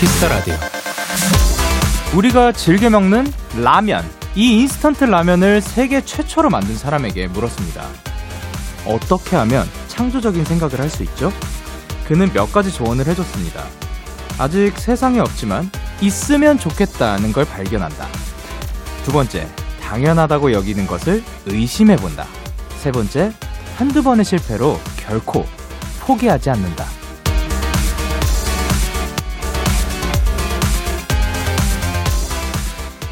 Kiss the Radio. 우리가 즐겨 먹는 라면. 이 인스턴트 라면을 세계 최초로 만든 사람에게 물었습니다. 어떻게 하면 창조적인 생각을 할 수 있죠? 그는 몇 가지 조언을 해줬습니다. 아직 세상에 없지만 있으면 좋겠다는 걸 발견한다. 두 번째, 당연하다고 여기는 것을 의심해본다. 세 번째, 한두 번의 실패로 결코 포기하지 않는다.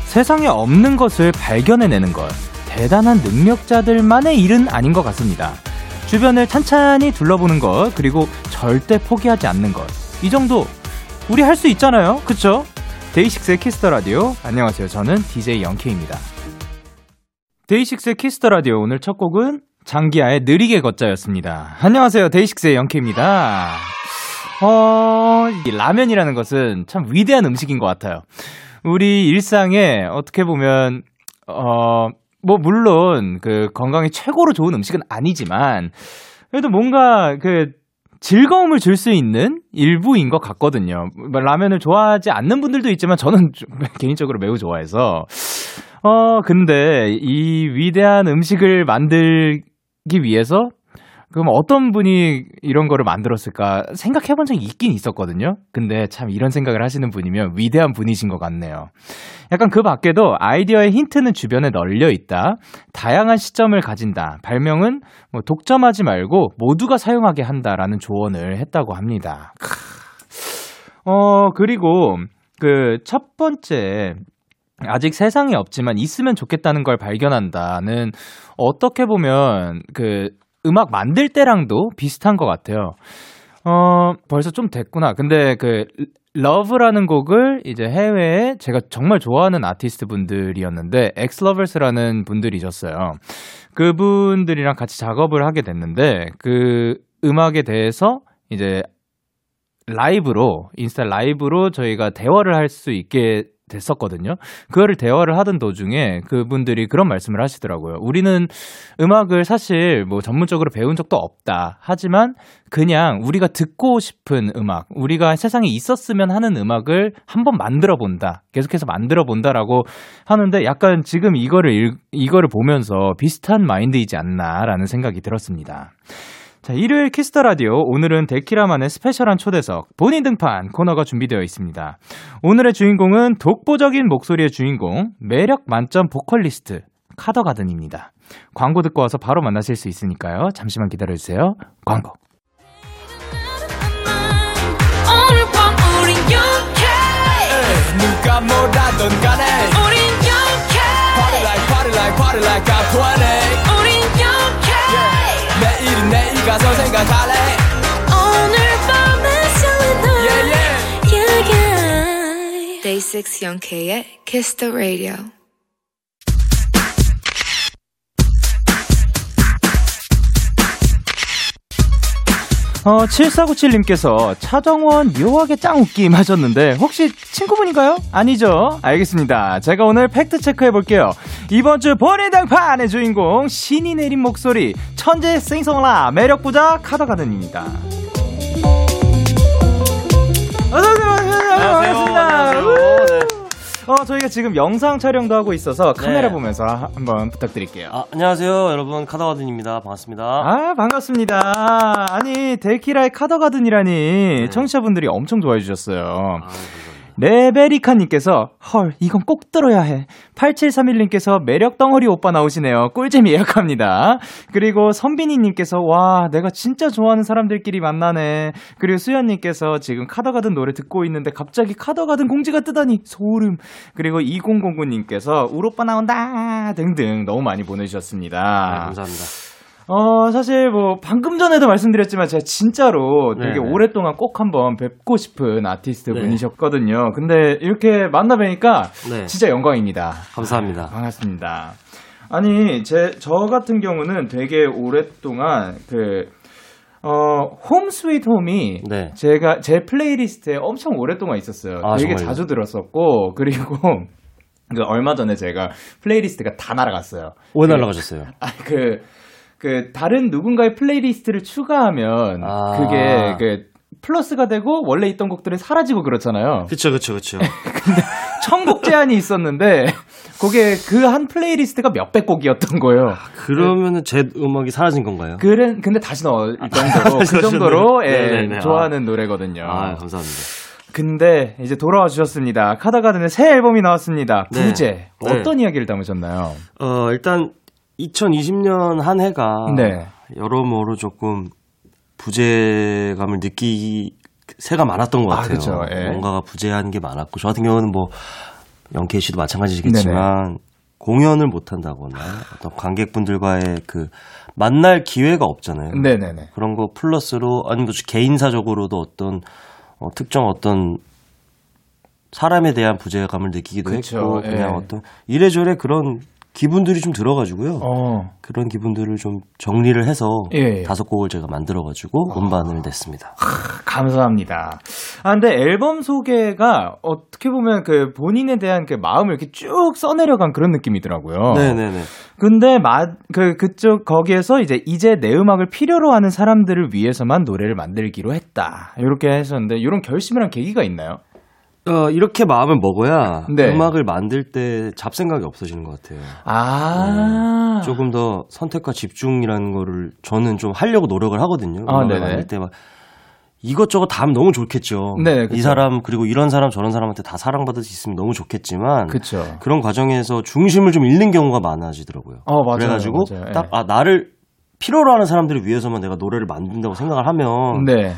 세상에 없는 것을 발견해내는 것. 대단한 능력자들만의 일은 아닌 것 같습니다. 주변을 찬찬히 둘러보는 것, 그리고 절대 포기하지 않는 것. 이 정도 우리 할 수 있잖아요. 그쵸? 데이식스의 Kiss the Radio. 안녕하세요. 저는 DJ 영케이입니다. 데이식스의 Kiss the Radio. 오늘 첫 곡은 장기하의 느리게 걷자였습니다. 안녕하세요. 데이식스의 영케이입니다. 어, 이 라면이라는 것은 참 위대한 음식인 것 같아요. 우리 일상에 어떻게 보면, 어, 뭐, 물론, 그, 건강에 최고로 좋은 음식은 아니지만, 그래도 뭔가, 그, 즐거움을 줄 수 있는 일부인 것 같거든요. 뭐 라면을 좋아하지 않는 분들도 있지만, 저는 개인적으로 매우 좋아해서, 어, 근데 이 위대한 음식을 만들기 위해서 그럼 어떤 분이 이런 거를 만들었을까 생각해 본 적이 있긴 있었거든요. 근데 참 이런 생각을 하시는 분이면 위대한 분이신 것 같네요. 약간 그 밖에도 아이디어의 힌트는 주변에 널려 있다. 다양한 시점을 가진다. 발명은 뭐 독점하지 말고 모두가 사용하게 한다라는 조언을 했다고 합니다. 어, 그리고 그 첫 번째 아직 세상에 없지만 있으면 좋겠다는 걸 발견한다는 어떻게 보면 그 음악 만들 때랑도 비슷한 것 같아요. 어, 벌써 좀 됐구나. 근데 그, Love라는 곡을 이제 해외에 제가 정말 좋아하는 아티스트 분들이었는데, 엑스러버스라는 분들이셨어요. 그분들이랑 같이 작업을 하게 됐는데, 그 음악에 대해서 이제 라이브로, 인스타 라이브로 저희가 대화를 할 수 있게 됐었거든요. 그거를 대화를 하던 도중에 그분들이 그런 말씀을 하시더라고요. 우리는 음악을 사실 뭐 전문적으로 배운 적도 없다. 하지만 그냥 우리가 듣고 싶은 음악, 우리가 세상에 있었으면 하는 음악을 한번 만들어 본다. 계속해서 만들어 본다라고 하는데 약간 지금 이거를 이거를 보면서 비슷한 마인드이지 않나라는 생각이 들었습니다. 자, 일요일 Kiss the Radio. 오늘은 데키라만의 special한 초대석, 본인 등판 코너가 준비되어 있습니다. 오늘의 주인공은 독보적인 목소리의 주인공, 매력 만점 보컬리스트, 카더 가든입니다. 광고 듣고 와서 바로 만나실 수 있으니까요. 잠시만 기다려 주세요. 광고. 누가 뭐라던 간에 우린 영케 Party like party like party like I'm 20내 일은 내일 가서 생각할래 오늘 밤에 설레는 yeah, yeah. yeah, yeah. Day 6 영케이의 Kiss the Radio 어, 7497님께서 차정원 묘하게 짱 웃김 하셨는데 혹시 친구분인가요? 아니죠? 알겠습니다. 제가 오늘 팩트 체크해 볼게요. 이번 주 본인 당판의 주인공 신이 내린 목소리 천재 싱송라 매력부자 카더가든입니다. 어서오세요. 반갑습니다. 어, 저희가 지금 영상 촬영도 하고 있어서 카메라 네. 보면서 한번 부탁드릴게요. 아, 안녕하세요. 여러분. 카더가든입니다. 반갑습니다. 아, 반갑습니다. 아니, 데키라의 카더가든이라니 네. 청취자분들이 엄청 좋아해 주셨어요. 아, 레베리카님께서 헐 이건 꼭 들어야 해. 8731님께서 매력 덩어리 오빠 나오시네요. 꿀잼 예약합니다. 그리고 선빈이님께서 와 내가 진짜 좋아하는 사람들끼리 만나네. 그리고 수연님께서 지금 카더가든 노래 듣고 있는데 갑자기 카더가든 공지가 뜨다니 소름. 그리고 2009님께서 우로빠 나온다! 등등 너무 많이 보내주셨습니다. 네, 감사합니다 어, 사실 뭐, 방금 전에도 말씀드렸지만 제가 진짜로 되게 네네. 오랫동안 꼭 한번 뵙고 싶은 아티스트 네. 분이셨거든요. 근데 이렇게 만나 뵈니까 네. 진짜 영광입니다. 감사합니다. 아, 반갑습니다. 아니, 제, 저 같은 경우는 되게 오랫동안 그, 어, Home Sweet Home이 네. 제가 제 playlist에 엄청 오랫동안 있었어요. 아, 되게 정말요? 자주 들었었고, 그리고 그 얼마 전에 제가 playlist가 다 날아갔어요. 왜 그, 날아가셨어요? 아, 그, 그 다른 누군가의 playlist를 추가하면 아. 그게 그 플러스가 되고 원래 있던 곡들은 사라지고 그렇잖아요. 그쵸, 그쵸, 그쵸. 천곡 제한이 있었는데 그게 그 한 playlist가 몇백 곡이었던 거예요. 그러면은 제 음악이 사라진 건가요? 그래 근데 다시 넣을 정도로 그 정도로 예, 좋아하는 노래거든요. 아, 감사합니다. 근데 이제 돌아와 주셨습니다. 카다가든의 새 앨범이 나왔습니다. 네. 부재. 네. 어떤 이야기를 담으셨나요? 어, 일단 2020년 한 해가 네. 여러모로 조금 부재감을 느끼 새가 많았던 것 아, 같아요. 그쵸, 예. 뭔가가 부재한 게 많았고 저 같은 경우는 뭐 영케이 씨도 마찬가지겠지만 공연을 못 한다거나 어떤 관객분들과의 그 만날 기회가 없잖아요. 네네네. 그런 거 플러스로 아니면 또 개인사적으로도 어떤 어, 특정 어떤 사람에 대한 부재감을 느끼기도 그쵸, 했고 예. 그냥 어떤 이래저래 그런 기분들이 좀 들어가지고요. 어. 그런 기분들을 좀 정리를 해서 예, 예. 다섯 곡을 제가 만들어가지고 음반을 냈습니다. 감사합니다. 아, 근데 앨범 소개가 어떻게 보면 그 본인에 대한 그 마음을 이렇게 쭉 써내려간 그런 느낌이더라고요. 네네네. 근데 마, 그, 그쪽, 거기에서 이제 이제 내 음악을 필요로 하는 사람들을 위해서만 노래를 만들기로 했다. 이렇게 하셨는데, 이런 결심이란 계기가 있나요? 어, 이렇게 마음을 먹어야 네. 음악을 만들 때 잡생각이 없어지는 것 같아요. 아. 조금 더 선택과 집중이라는 거를 저는 좀 하려고 노력을 하거든요. 아, 음악을 네네. 만들 때 막 이것저것 다 하면 너무 좋겠죠. 네, 그쵸. 이 사람 그리고 이런 사람 저런 사람한테 다 사랑받을 수 있으면 너무 좋겠지만 그쵸. 그런 과정에서 중심을 좀 잃는 경우가 많아지더라고요. 어, 맞아요. 그래가지고 맞아요. 예. 딱아 나를 필요로 하는 사람들을 위해서만 내가 노래를 만든다고 생각을 하면 네.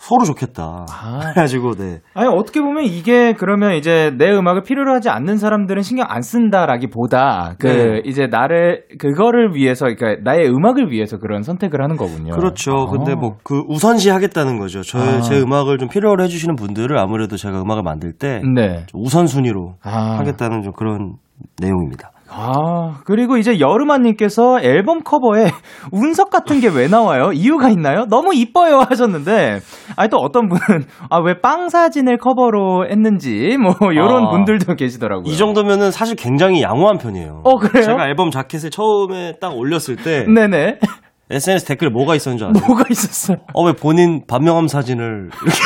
서로 좋겠다. 아. 그래가지고 네. 아니, 어떻게 보면 이게 그러면 이제 내 음악을 필요로 하지 않는 사람들은 신경 안 쓴다라기 보다 그 네. 이제 나를, 그거를 위해서, 그러니까 나의 음악을 위해서 그런 선택을 하는 거군요. 그렇죠. 아. 근데 뭐 그 우선시 하겠다는 거죠. 저 아. 제 음악을 좀 필요로 해주시는 분들을 아무래도 제가 음악을 만들 때 네. 우선순위로 아. 하겠다는 좀 그런 내용입니다. 아, 그리고 이제 여름아님께서 앨범 커버에 운석 같은 게 왜 나와요? 이유가 있나요? 너무 이뻐요 하셨는데, 아니 또 어떤 분은, 아, 왜 빵 사진을 커버로 했는지, 뭐, 요런 아. 분들도 계시더라고요. 이 정도면은 사실 굉장히 양호한 편이에요. 어, 그래요? 제가 앨범 자켓을 처음에 딱 올렸을 때 네네. SNS 댓글에 뭐가 있었는지 아세요? 뭐가 있었어요? 어, 왜 본인 반명함 사진을 이렇게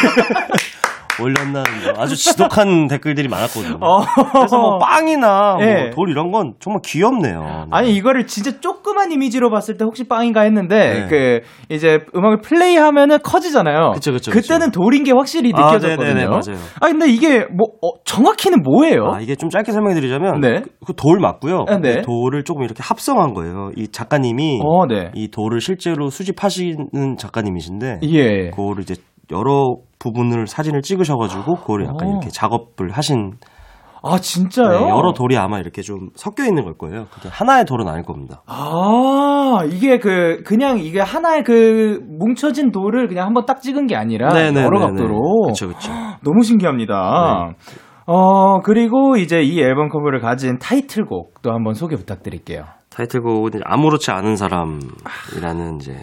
올렸나 뭐 아주 지독한 댓글들이 많았거든요. 어. 그래서 뭐 빵이나 예. 뭐돌 이런 건 정말 귀엽네요. 아니 이거를 진짜 조그만 이미지로 봤을 때 혹시 빵인가 했는데 네. 그 이제 음악을 플레이하면은 커지잖아요. 그쵸, 그쵸, 그때는 그쵸. 돌인 게 확실히 아, 느껴졌거든요. 네네네, 맞아요. 아 근데 이게 뭐 어, 정확히는 뭐예요? 아, 이게 좀 짧게 설명해 드리자면 네. 그돌 맞고요. 아, 네. 이 돌을 조금 이렇게 합성한 거예요. 이 작가님이 어, 네. 이 돌을 실제로 수집하시는 작가님이신데 예. 그거를 이제 여러 부분을 사진을 찍으셔가지고 그거를 약간 어. 이렇게 작업을 하신 아 진짜요? 네, 여러 돌이 아마 이렇게 좀 섞여 있는 걸 거예요. 그게 하나의 돌은 아닐 겁니다. 아 이게 그 그냥 이게 하나의 그 뭉쳐진 돌을 그냥 한번 딱 찍은 게 아니라 여러 각도로 그렇죠, 그렇죠. 너무 신기합니다. 네. 어 그리고 이제 이 앨범 커버를 가진 타이틀곡도 한번 소개 부탁드릴게요. 타이틀곡은 아무렇지 않은 사람이라는 이제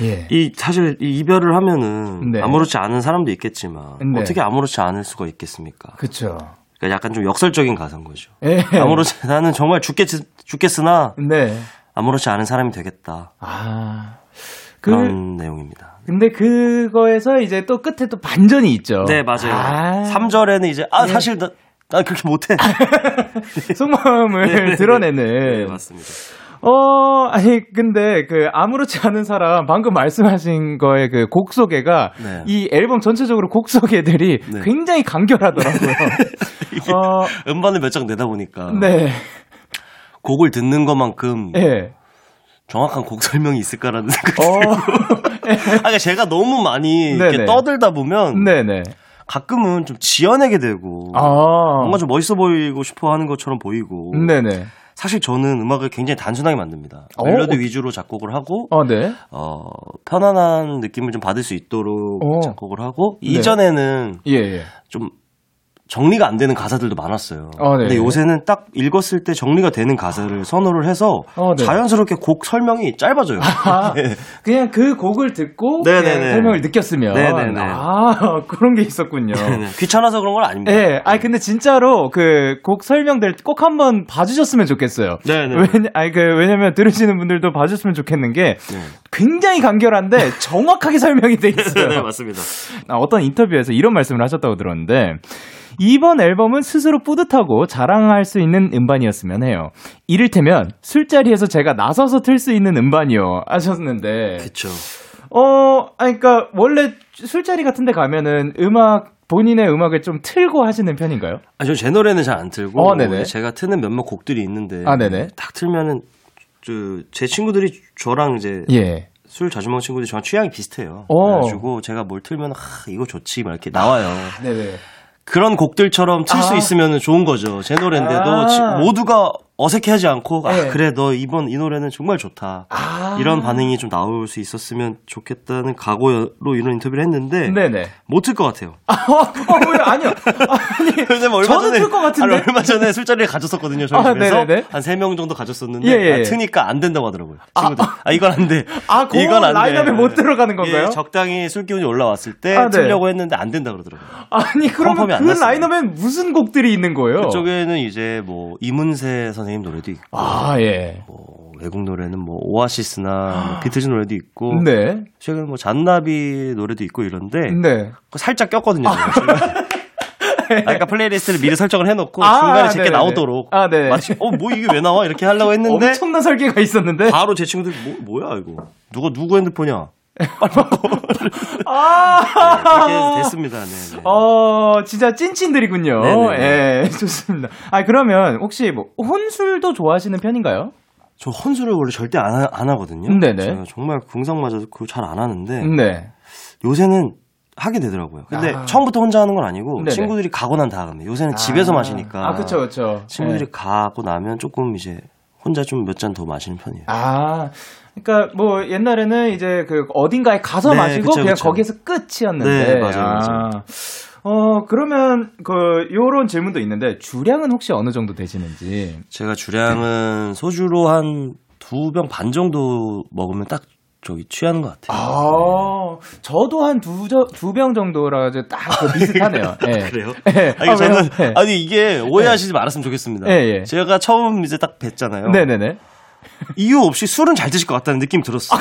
예. 이 사실 이 이별을 하면은 네. 아무렇지 않은 사람도 있겠지만 네. 어떻게 아무렇지 않을 수가 있겠습니까? 그쵸. 그러니까 약간 좀 역설적인 가사인 거죠. 예. 아무렇지 나는 정말 죽겠 죽겠으나 네. 아무렇지 않은 사람이 되겠다. 아. 그, 그런 내용입니다. 근데 그거에서 이제 또 끝에 또 반전이 있죠. 네, 맞아요. 아, 3절에는 이제 아 예. 사실 나, 난 그렇게 못해. 속마음을 네, 네, 드러내는. 네, 맞습니다. 어, 아니, 근데 그 아무렇지 않은 사람, 방금 말씀하신 거의 그곡 소개가 네. 이 앨범 전체적으로 곡 소개들이 네. 굉장히 간결하더라고요. 어, 음반을 몇 장 내다 보니까 네. 곡을 듣는 것만큼 예. 정확한 곡 설명이 있을까라는 생각이 어, 아, 그러니까 제가 너무 많이. 이렇게 떠들다 보면 네네. 가끔은 좀 지어내게 되고 아. 뭔가 좀 멋있어 보이고 싶어 하는 것처럼 보이고 네네. 사실 저는 음악을 굉장히 단순하게 만듭니다. 어? 멜로디 위주로 작곡을 하고 어, 네. 어, 편안한 느낌을 좀 받을 수 있도록 어. 작곡을 하고 네. 이전에는 예, 예. 좀 정리가 안 되는 가사들도 많았어요. 어, 네. 근데 요새는 딱 읽었을 때 정리가 되는 가사를 선호를 해서 어, 네. 자연스럽게 곡 설명이 짧아져요. 아, 네. 그냥 그 곡을 듣고 네네네. 그냥 설명을 느꼈으면 네네네. 아 그런 게 있었군요. 네, 귀찮아서 그런 건 아닙니다. 예, 아니 근데 진짜로 그 곡 설명들 꼭 한번 봐주셨으면 좋겠어요. 네네. 왜냐, 아니 그 왜냐면 들으시는 분들도 봐주셨으면 좋겠는 게 네. 굉장히 간결한데 정확하게 설명이 돼 있어요. 네, 맞습니다. 아, 어떤 인터뷰에서 이런 말씀을 하셨다고 들었는데 이번 앨범은 스스로 뿌듯하고 자랑할 수 있는 음반이었으면 해요. 이를테면 술자리에서 제가 나서서 틀 수 있는 음반이요 하셨는데 그쵸. 어, 아니 그러니까 원래 술자리 같은 데 가면은 음악 본인의 음악을 좀 틀고 하시는 편인가요? 아, 저 제 노래는 잘 안 틀고 어, 네네. 제가 트는 몇몇 곡들이 있는데 아, 네네. 딱 틀면은 저, 제 친구들이 저랑 이제 예. 술 자주 먹는 친구들이 저랑 취향이 비슷해요. 어. 그래가지고 제가 뭘 틀면 아 이거 좋지 막 이렇게 나와요. 네네. 그런 곡들처럼 틀수 아. 있으면 좋은 거죠. 제 노래인데도 아. 지- 모두가 어색해하지 않고 아 네. 그래 너 이번 이 노래는 정말 좋다. 아. 이런 반응이 좀 나올 수 있었으면 좋겠다는 각오로 이런 인터뷰를 했는데. 못 틀 것 같아요. 아, 어, 어, 왜, 아니요. 아니, 전에 틀것 같은데? 아니, 얼마 전에 술자리를 가졌었거든요. 저희 아, 집에서. 한 세 명 정도 가졌었는데 예, 예. 아, 트니까 안 된다고 하더라고요. 친구들. 아, 이건 안 돼. 아, 그 이건 안 돼. 라인업에 못 들어가는 건가요? 예, 적당히 술 기운이 올라왔을 때 아, 네. 틀려고 했는데 안 된다 그러더라고요. 아니, 그러면 그. 라인업엔 무슨 곡들이 있는 거예요? 그쪽에는 이제 뭐 이문세 선생님 노래도 있고 아, 예. 뭐 외국 노래는 뭐 오아시스나 뭐 비틀즈 노래도 있고 네. 최근 뭐 잔나비 노래도 있고 이런데 네. 살짝 꼈거든요. 지금. 아, 그러니까 playlist를 미리 설정을 해놓고 아, 중간에 제게 네네네. 나오도록 아, 네. 마치 어뭐 이게 왜 나와 이렇게 하려고 했는데 엄청난 설계가 있었는데. 바로 제 친구들 뭐 뭐야 이거 누가 누구 핸드폰이야 아, 그렇게 됐습니다. 네, 네. 어, 진짜 찐친들이군요. 네네네. 예, 좋습니다. 아, 그러면 혹시 뭐, 혼술도 좋아하시는 편인가요? 저 혼술을 원래 절대 안, 하, 안 하거든요. 네네. 정말 궁상 맞아서 그걸 잘 안 하는데 네. 요새는 하게 되더라고요. 근데 아. 처음부터 혼자 하는 건 아니고 네네. 친구들이 가고 난 다음에 요새는 집에서 아. 마시니까 아, 그쵸, 그쵸. 친구들이 예. 가고 나면 조금 이제 혼자 좀 몇 잔 더 마시는 편이에요. 아, 그러니까 뭐 옛날에는 이제 그 어딘가에 가서 네, 마시고 그쵸, 그냥 그쵸. 거기에서 끝이었는데. 네, 맞아요, 아. 맞아요. 어, 그러면 그 요런 질문도 있는데 주량은 혹시 어느 정도 되시는지. 제가 주량은 소주로 한 두 병 반 정도 먹으면 딱 저기 취하는 것 같아요. 아, 저도 한 두, 두 병 정도라 딱그 비슷하네요. 예. 그래요? 예. 아니, 아, 저는? 예. 아니, 이게 오해하시지 말았으면 좋겠습니다. 제가 처음 이제 딱 뵀잖아요. 네네네. 이유 없이 술은 잘 드실 것 같다는 느낌이 들었어요.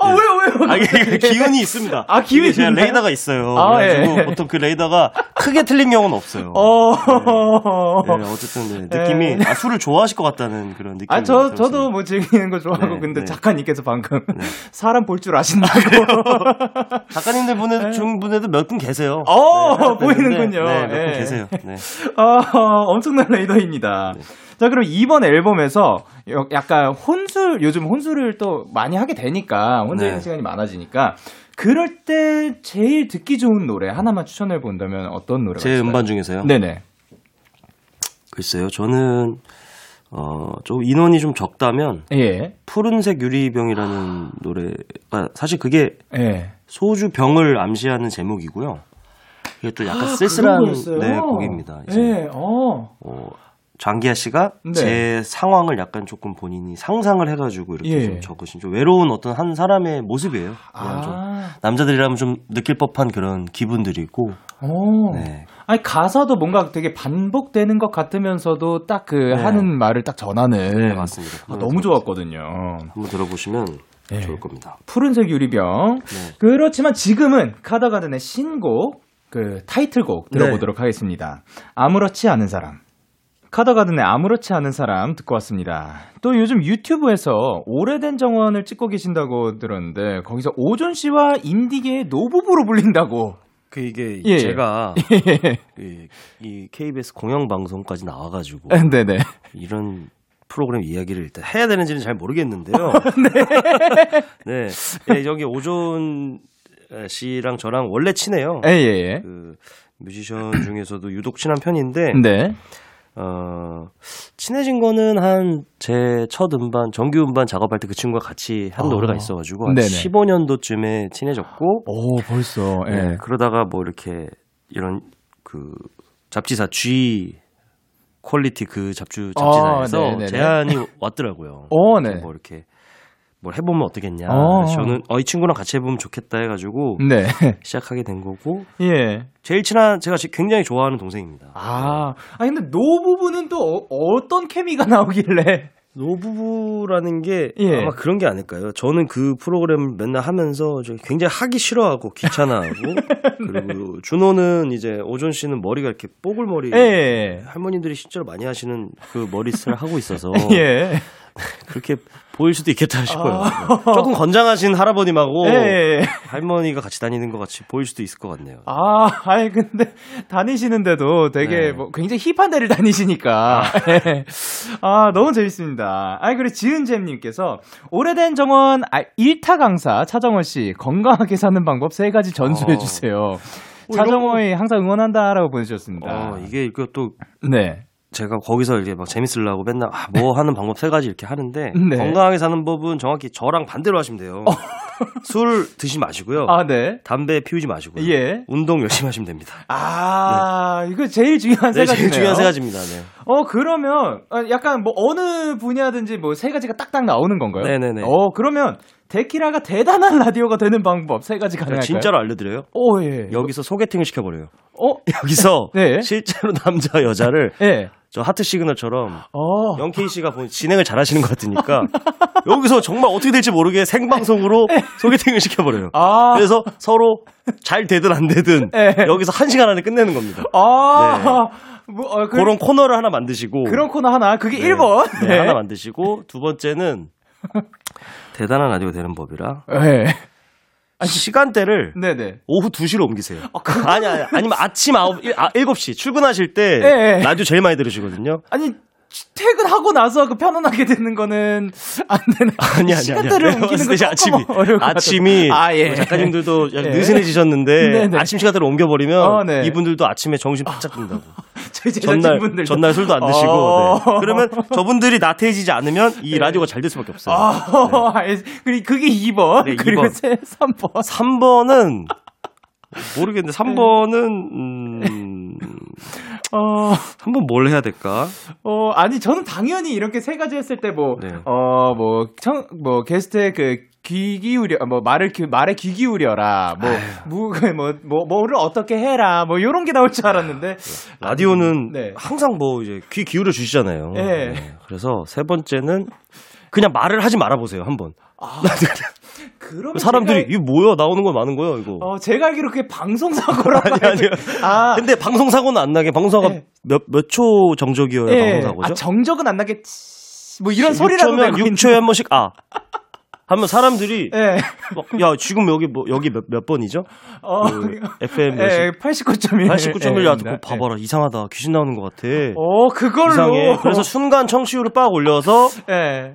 아, 왜요, 왜요? 아, 기운이 있습니다. 아, 기운이 있나요? 레이더가 있어요. 아, 그래가지고 예. 보통 그 레이더가 크게 틀린 경우는 없어요. 어. 네, 어쨌든 네, 느낌이 예. 아, 술을 좋아하실 것 같다는 그런 느낌이 아, 저, 들었습니다. 저도 뭐 즐기는 거 좋아하고, 네, 근데 네. 작가님께서 방금 사람 볼 줄 아신다고. 작가님들 분에, 중 분에도 몇 분 계세요. 네. 어, 보이는군요. 네, 몇분 예. 계세요. 네. 아, 엄청난 레이더입니다. 자, 그럼 이번 앨범에서 여- 약간 혼술, 요즘 혼술을 또 많이 하게 되니까, 혼자 있는 네. 시간이 많아지니까, 그럴 때 제일 듣기 좋은 노래 하나만 추천해 본다면 어떤 노래가 제 있을까요? 음반 중에서요. 네네. 글쎄요, 저는 어, 좀 인원이 좀 적다면 예. 푸른색 유리병이라는 노래가 사실 그게 예. 소주 병을 암시하는 제목이고요. 이게 또 약간 아, 쓸쓸한? 네, 곡입니다. 이제 예, 어. 어, 장기하 씨가 네. 제 상황을 약간 조금 본인이 상상을 해가지고 이렇게 예. 좀 적으신 좀 외로운 어떤 한 사람의 모습이에요. 그냥 좀 아, 남자들이라면 좀 느낄 법한 그런 기분들이고. 어. 네. 아니, 가사도 뭔가 되게 반복되는 것 같으면서도 딱그 네. 하는 말을 딱 전하는. 네, 맞습니다. 아, 너무 좋았거든요. 한번 들어보시면 예. 좋을 겁니다. 푸른색 유리병. 네. 그렇지만 지금은 카더가든의 신곡, 그 타이틀곡 네. 들어보도록 하겠습니다. 아무렇지 않은 사람. 카더가든의 아무렇지 않은 사람 듣고 왔습니다. 또 요즘 유튜브에서 오래된 정원을 찍고 계신다고 들었는데 거기서 오존 씨와 인디계의 노부부로 불린다고. 그 이게 예. 제가 이, 이 KBS 공영 방송까지 나와가지고 네네. 이런 프로그램 이야기를 일단 해야 되는지는 잘 모르겠는데요. 네. 네. 여기 오존 씨랑 저랑 원래 친해요. 예 예 예. 그 뮤지션 중에서도 유독 친한 편인데 네. 어, 친해진 거는 한 제 첫 음반 정규 음반 작업할 때 그 친구가 같이 한 아. 노래가 있어가지고 한 네네. 15년도쯤에 친해졌고 오 벌써. 예. 네, 그러다가 뭐 이렇게 이런 그 잡지사 G 퀄리티 그 잡주 잡지사에서 어, 제안이 왔더라고요. 어, 네. 뭐 이렇게 뭘 해보면 어떻겠냐. 어. 저는 어, 이 친구랑 같이 해보면 좋겠다 해가지고 네. 시작하게 된 거고. 예. 제일 친한 제가 굉장히 좋아하는 동생입니다. 아, 아 근데 노부부는 또 어, 떤 케미가 나오길래? 노부부라는 게 예. 아마 그런 게 아닐까요? 저는 그 프로그램을 맨날 하면서 굉장히 하기 싫어하고 귀찮아하고 네. 그리고 준호는 이제 오존 씨는 머리가 이렇게 뽀글머리 예. 할머니들이 실제로 많이 하시는 그 머리스타일을 하고 있어서 예. 그렇게 보일 수도 있겠다 싶어요. 아~ 조금 건장하신 할아버님하고 예, 예, 예. 할머니가 같이 다니는 것 같이 보일 수도 있을 것 같네요. 아, 아니 근데 다니시는데도 되게 네. 뭐 굉장히 힙한 데를 다니시니까 아, 예. 아 너무 재밌습니다. 아니 그리고 지은잼님께서 오래된 정원 아, 1타 강사 차정원 씨 건강하게 사는 방법 세 가지 전수해 어. 주세요. 어, 차정원이 항상 응원한다라고 보내주셨습니다. 어, 이게 이거 또 네. 제가 거기서 이렇게 막 재밌으려고 맨날 아, 뭐 하는 방법 세 가지 이렇게 하는데 네. 건강하게 사는 법은 정확히 저랑 반대로 하시면 돼요. 어. 술 드시지 마시고요. 아, 네. 담배 피우지 마시고요. 예. 운동 열심히 하시면 됩니다. 아, 네. 이거 제일 중요한 세 네, 가지네요. 제일 중요한 세 가지입니다. 네. 어, 그러면 어, 약간 뭐 어느 분야든지 뭐 세 가지가 딱딱 나오는 건가요? 네네네. 어, 그러면 데키라가 대단한 라디오가 되는 방법 세 가지 가능할까요? 진짜로 알려드려요? 오, 예. 여기서 소개팅을 시켜버려요. 어? 여기서 네. 실제로 남자 여자를 네. 저 하트 시그널처럼 어. 영케이 씨가 진행을 잘하시는 것 같으니까 여기서 정말 어떻게 될지 모르게 생방송으로 네. 소개팅을 시켜버려요. 아. 그래서 서로 잘 되든 안 되든 네. 여기서 한 시간 안에 끝내는 겁니다. 아. 네. 뭐, 어, 그, 런 코너를 하나 만드시고 그런 코너 하나 그게 네. 1번 네, 하나 만드시고 두 번째는 대단한 라디오 되는 법이라. 네. 아니, 시간대를 네네. 오후 2시로 옮기세요. 아, 아니, 아니, 아니면 아침 9, 아, 7시 출근하실 때 네. 라디오 제일 많이 들으시거든요. 아니, 퇴근하고 나서 그 편안하게 듣는 거는 안 되는. 아니, 아니, 시간대를 아니, 옮기는 거 아침이, 아침이 아, 예. 뭐 작가님들도 예. 느슨해지셨는데 네네. 아침 시간대를 옮겨버리면 어, 네. 이분들도 아침에 정신 바짝 든다고. 전날, 전날 술도 안 드시고. 어... 네. 그러면 저분들이 나태해지지 않으면 이 네. 라디오가 잘 될 수밖에 없어요. 아, 네. 그리고 그게 2번. 네, 그리고 2번. 3번. 3번은 모르겠는데 3번은 음 어, 한번 뭘 해야 될까? 어, 아니 저는 당연히 이렇게 세 가지 했을 때 뭐 네. 어, 뭐, 청, 뭐 게스트의 그 귀 기울여 뭐 말을 말에 귀 기울여라 뭐뭐 뭐, 뭐 뭐를 어떻게 해라 뭐 요런 게 나올 줄 알았는데 라디오는 네. 항상 뭐 이제 귀 기울여 주시잖아요. 네. 네. 그래서 세 번째는 그냥 말을 하지 말아 보세요 한번. 아. 사람들이 제가... 이게 뭐야 나오는 거 많은 거예요 이거. 어 제가 알기로 그게 방송 사고라. 아니 아니요. 아 근데 방송 사고는 안 나게 방송사가 네. 몇몇 초 정적이어야 네. 방송 사고죠? 아 정적은 안 나게 뭐 이런 소리라도 6초에 한 번씩 아 하면 사람들이 네. 야 지금 여기 뭐 여기 몇, 몇 번이죠? 어, 그 FM 네, 89.1 89.1 야, 듣고 봐봐라 이상하다 귀신 나오는 것 같아. 어 그걸로 이상해. 그래서 순간 청취율을 빡 올려서 네.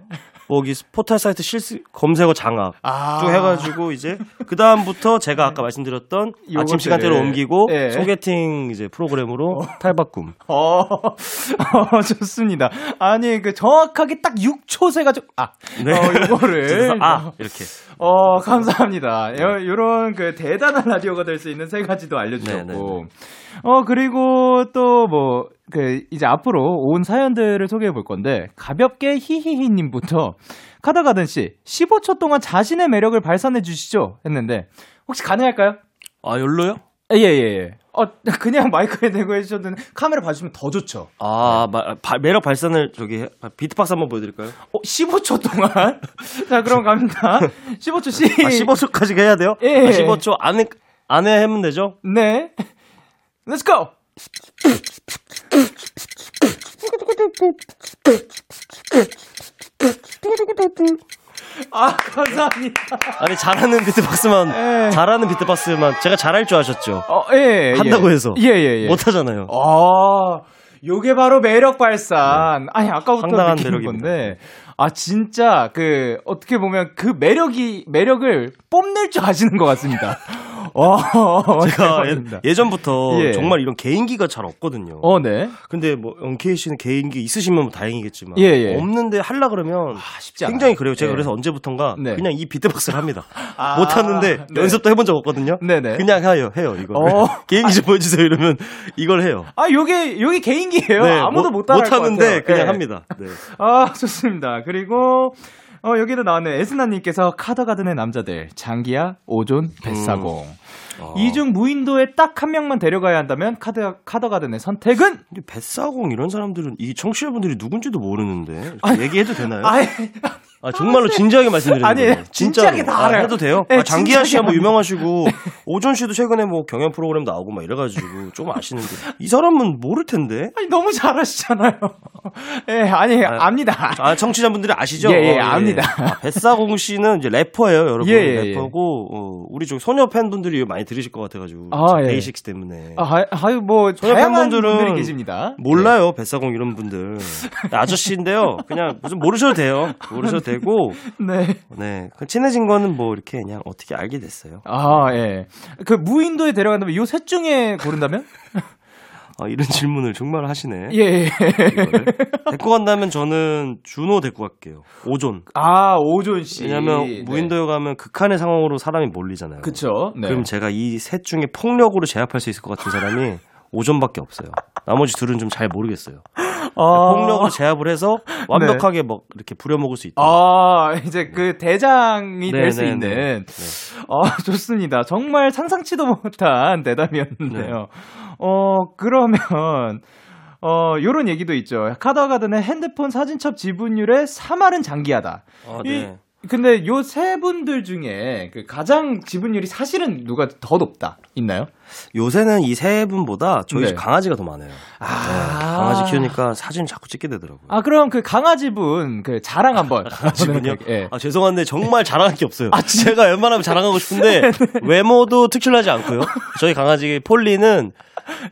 거기 포털 사이트 실수 검색어 장악 아. 쭉 해가지고 이제 그 다음부터 제가 아까 말씀드렸던 아침 시간대로 옮기고 네. 소개팅 이제 프로그램으로 어. 탈바꿈. 어. 어, 좋습니다. 아니 그 정확하게 딱 6초 세가 지고 아 네. 어, 이거를 아 이렇게. 어 감사합니다. 네. 이런 그 대단한 라디오가 될 수 있는 세 가지도 알려주셨고. 네, 네, 네. 어 그리고 또뭐 그 이제 앞으로 온 사연들을 소개해 볼 건데 가볍게 히히히 님부터 카더가든 씨 15초 동안 자신의 매력을 발산해 주시죠 했는데 혹시 가능할까요? 아 열로요? 예 예예. 예, 예. 어 그냥 마이크에 대고 해주셔도 카메라 봐주시면 더 좋죠. 아 마, 바, 매력 발산을 저기 비트박스 한번 보여드릴까요? 어 15초 동안 자 그럼 갑니다. 15초 씨. 아 15초까지 해야 돼요? 예. 아, 15초 안에 안에 하면 되죠? 네. Let's go. 아 감사합니다. 아니 잘하는 비트박스만 에. 예. 잘하는 비트박스만 제가 잘할 줄 아셨죠? 어, 예, 예. 한다고 해서 예예예 예, 못하잖아요. 아 요게 바로 매력 발산. 네. 아니 아까부터 느끼는 건데 아 진짜 그 어떻게 보면 그 매력이 매력을 뽐낼 줄 아시는 것 같습니다. 어, 제가 예, 전부터 예. 정말 이런 개인기가 잘 없거든요. 어, 네. 근데 뭐 영케이 씨는 개인기 있으시면 뭐 다행이겠지만 예, 예. 없는데 할라 그러면 아, 쉽지 굉장히 그래요. 제가 예. 그래서 언제부턴가 네. 그냥 이 비트박스를 합니다. 아, 못 하는데 네. 연습도 해본 적 없거든요. 네네. 그냥 해요, 해요 이거. 어. 개인기 좀 보여주세요 이러면 이걸 해요. 아, 요게 요게 개인기예요. 네, 아무도 못, 못 따라할 못 하는데 그냥 네. 합니다. 네. 아, 좋습니다. 그리고 어, 여기도 나왔네요. 에스나님께서 카더가든의 남자들, 장기야, 오존, 뱃사공. 음. 어. 이중 무인도에 딱 한 명만 데려가야 한다면 카드 카더가든의 선택은? 근데 뱃사공 이런 사람들은 이 청취자분들이 누군지도 모르는데 얘기해도 되나요? 아니, 아, 정말로 진지하게 말씀드리는 아니, 거예요. 진짜로. 다 알아요. 아, 해도 돼요? 네, 아, 장기하 씨야 뭐 유명하시고 오존 씨도 최근에 뭐 경연 프로그램 나오고 막 이래가지고 좀 아시는데 이 사람은 모를 텐데. 아니 너무 잘하시잖아요. 예, 네, 아니 아, 압니다. 아 청취자분들이 아시죠? 예, 예, 어, 압니다. 아, 뱃사공 씨는 이제 래퍼예요, 여러분. 예, 예, 예. 래퍼고 어, 우리 쪽 소녀 팬분들이 많이 들으실 것 같아가지고 아, 예. 데이식스 때문에. 아, 아유 뭐 소녀 팬분들은 분들이 계십니다. 몰라요, 예. 뱃사공 이런 분들. 아저씨인데요. 그냥 무슨 모르셔도 돼요. 모르셔도 되고. 네. 네. 그 친해진 거는 뭐 이렇게 그냥 어떻게 알게 됐어요. 아, 예. 그 무인도에 데려간다면 요 셋 중에 고른다면? 아, 이런 질문을 정말 하시네. 예. 데리고 간다면 저는 준호 데리고 갈게요. 오존. 아, 오존 씨. 왜냐면 네. 무인도에 가면 극한의 상황으로 사람이 몰리잖아요. 그쵸. 네. 그럼 제가 이 셋 중에 폭력으로 제압할 수 있을 것 같은 사람이 오존밖에 없어요. 나머지 둘은 좀 잘 모르겠어요. 아~ 폭력으로 제압을 해서 완벽하게 네. 막 이렇게 부려먹을 수 있다. 아, 이제 그 대장이 될 수 있는. 네. 아, 좋습니다. 정말 상상치도 못한 대답이었는데요. 네. 어, 그러면, 어, 요런 얘기도 있죠. 카더가든의 핸드폰 사진첩 지분율의 3할은 장기하다. 아, 네. 이, 근데 요 세 분들 중에 그 가장 지분율이 사실은 누가 더 높다 있나요? 요새는 이 세 분보다 저희 집 네. 강아지가 더 많아요. 아~ 네, 강아지 키우니까 사진 자꾸 찍게 되더라고요. 아 그럼 그 강아지 분 그 자랑 한번. 강아지분요? 네. 아 죄송한데 정말 자랑할 게 없어요. 아, 제가 웬만하면 자랑하고 싶은데 네. 외모도 특출나지 않고요. 저희 강아지 폴리는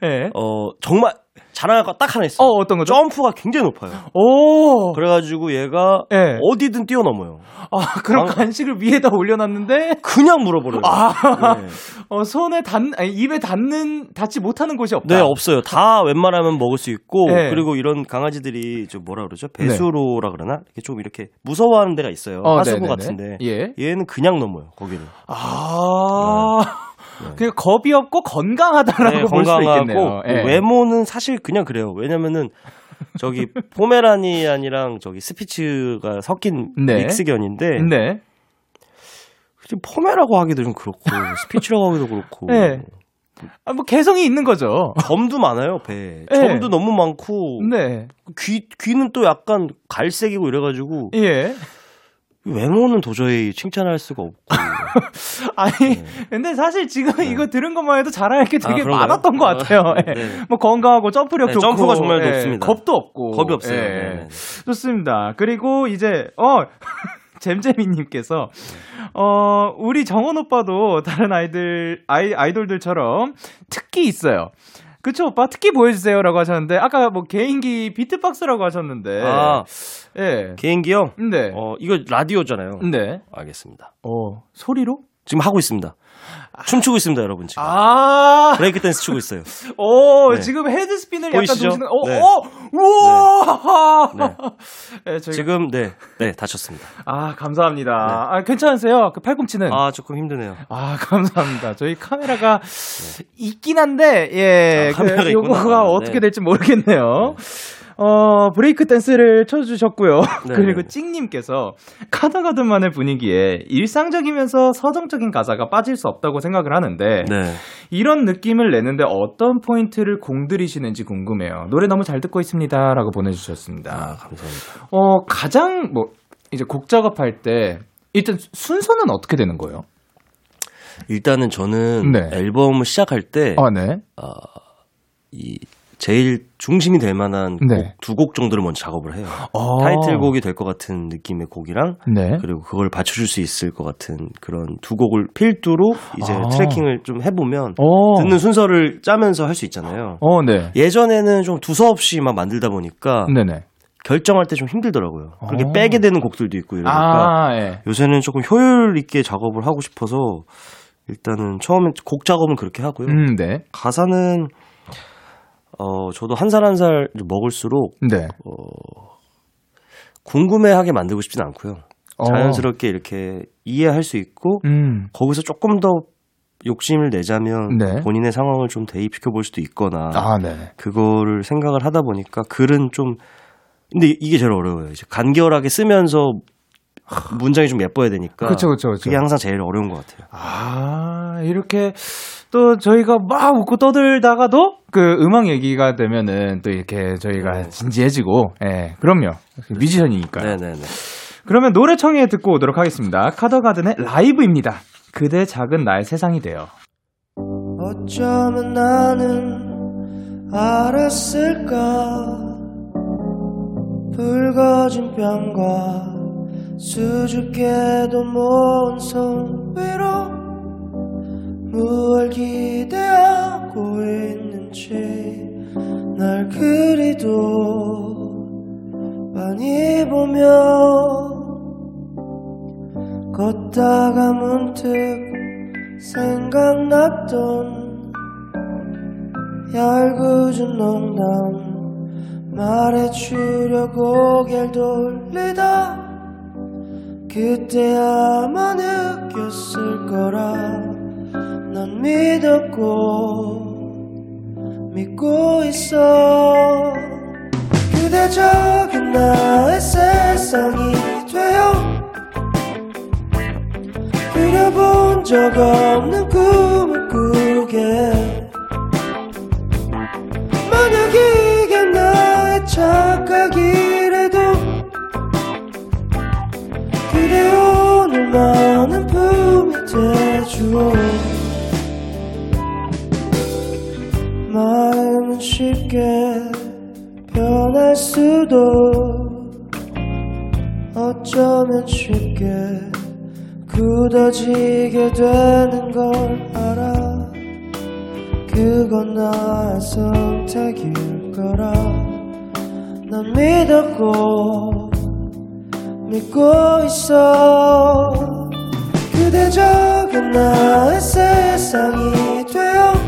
네. 어 정말 자랑할 거 딱 하나 있어요. 어, 어떤 거죠? 점프가 굉장히 높아요. 오. 그래가지고 얘가 네. 어디든 뛰어넘어요. 아, 그럼 강... 간식을 위에다 올려놨는데 그냥 물어버려요. 아, 네. 어, 손에 닿, 아니, 입에 닿는 닿지 못하는 곳이 없다. 네, 없어요. 다 웬만하면 먹을 수 있고 네. 그리고 이런 강아지들이 좀 뭐라 그러죠? 네. 배수로라 그러나 이렇게 좀 이렇게 무서워하는 데가 있어요. 어, 하수구 같은데. 예. 얘는 그냥 넘어요. 거기를. 아. 네. 그냥 겁이 없고 건강하다라고 네, 볼수 있겠네요. 네. 외모는 사실 그냥 그래요. 왜냐면은 저기 포메라니안이랑 저기 스피츠가 섞인 네. 믹스견인데 네. 포메라고 하기도 좀 그렇고 스피츠라고 하기도 그렇고. 네. 아, 뭐 개성이 있는 거죠. 점도 많아요 배. 네. 점도 너무 많고. 네. 귀 귀는 또 약간 갈색이고 이래가지고. 예. 외모는 도저히 칭찬할 수가 없고. 아니, 네. 근데 사실 지금 네. 이거 들은 것만 해도 잘할 게 되게 아, 많았던 것 같아요. 아, 네. 뭐 건강하고 점프력 네, 좋고. 점프가 정말 예, 높습니다. 겁도 없고. 겁이 없어요. 예. 네. 좋습니다. 그리고 이제, 어, 잼잼이님께서, 어, 우리 정원 오빠도 다른 아이들, 아이, 아이돌들처럼 특기 있어요. 그쵸, 오빠 특기 보여주세요라고 하셨는데 아까 뭐 개인기 비트박스라고 하셨는데 아, 예. 개인기요? 네. 어, 이거 라디오잖아요. 네. 알겠습니다. 어, 소리로? 지금 하고 있습니다. 춤추고 있습니다, 여러분 지금. 아 브레이크 댄스 추고 있어요. 오, 네. 지금 head spin을 보이시죠? 약간 도시는. 오, 네. 오, 우와. 네. 네. 저희가... 지금 네, 네 다쳤습니다. 아 감사합니다. 네. 아 괜찮으세요? 그 팔꿈치는? 아 조금 힘드네요. 아 감사합니다. 저희 카메라가 네. 있긴 한데 예, 아, 그, 요거가 어떻게 네. 될지 모르겠네요. 어, 브레이크 댄스를 쳐주셨고요. 네. 그리고 찡님께서 카더가든만의 분위기에 일상적이면서 서정적인 가사가 빠질 수 없다고 생각을 하는데 네. 이런 느낌을 내는데 어떤 포인트를 공들이시는지 궁금해요. 노래 너무 잘 듣고 있습니다라고 보내주셨습니다. 아, 감사합니다. 어, 가장 뭐 이제 곡 작업할 때 일단 순서는 어떻게 되는 거예요? 일단은 저는 네. 앨범을 시작할 때 아, 네. 어, 이 제일 중심이 될 만한 네. 두곡 정도를 먼저 작업을 해요. 아~ 타이틀곡이 될 것 같은 느낌의 곡이랑 네. 그리고 그걸 받쳐줄 수 있을 것 같은 그런 두 곡을 필두로 이제 아~ 트래킹을 좀 해보면 어. 듣는 순서를 짜면서 할 수 있잖아요. 어, 네. 예전에는 좀 두서없이 막 만들다 보니까 네네. 결정할 때 좀 힘들더라고요. 그렇게 어. 빼게 되는 곡들도 있고 이러니까 아, 예. 요새는 조금 효율 있게 작업을 하고 싶어서 일단은 처음에 곡 작업은 그렇게 하고요. 음, 네. 가사는 어 저도 한살 한 살 먹을수록 네. 어 궁금해하게 만들고 싶진 않고요. 어. 자연스럽게 이렇게 이해할 수 있고 음. 거기서 조금 더 욕심을 내자면 네. 본인의 상황을 좀 대입시켜 볼 수도 있거나 아, 네. 그거를 생각을 하다 보니까 글은 좀 근데 이게 제일 어려워요. 이제 간결하게 쓰면서 문장이 좀 예뻐야 되니까. 그렇죠, 그렇죠. 그게 항상 제일 어려운 것 같아요. 아 이렇게 또 저희가 막 웃고 떠들다가도 그 음악 얘기가 되면은 또 이렇게 저희가 네. 진지해지고, 예, 그럼요. 뮤지션이니까. 네네네. 그러면 노래 청해 듣고 오도록 하겠습니다. 카더가든의 라이브입니다. 그대 작은 나의 세상이 돼요. 어쩌면 나는 알았을까 붉어진 뺨과 수줍게도 먼손 위로 무얼 기대하고 있는 지날 그리도 많이 보며 걷다가 문득 생각났던 얄궂은 농담 말해주려고 고개를 돌리다 그때 아마 느꼈을 거라 난 믿었고 믿고 있어. 그대 작은 나의 세상이 되어 그려본 적 없는 꿈을 꾸게. 만약 이게 나의 착각이라도 그대 오늘만은 품이 돼주오 쉽게 변할 수도 어쩌면 쉽게 굳어지게 되는 걸 알아. 그건 나의 선택일 거라. 난 믿었고 믿고 있어. 그대 적은 나의 세상이 되어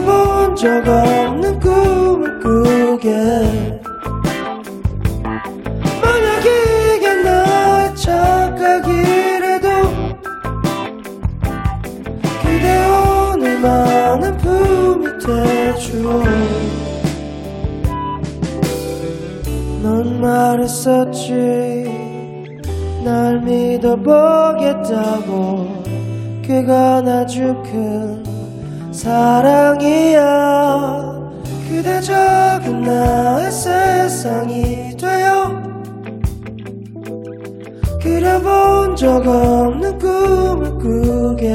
그려본 적 없는 꿈을 꾸게. 착각이라도 그대 오늘만은 품이 돼줘 넌 말했었지. 날 믿어보겠다고. 그가 아주 큰 사랑이야 그대 작은 나의 세상이 되어 그려본 적 없는 꿈을 꾸게.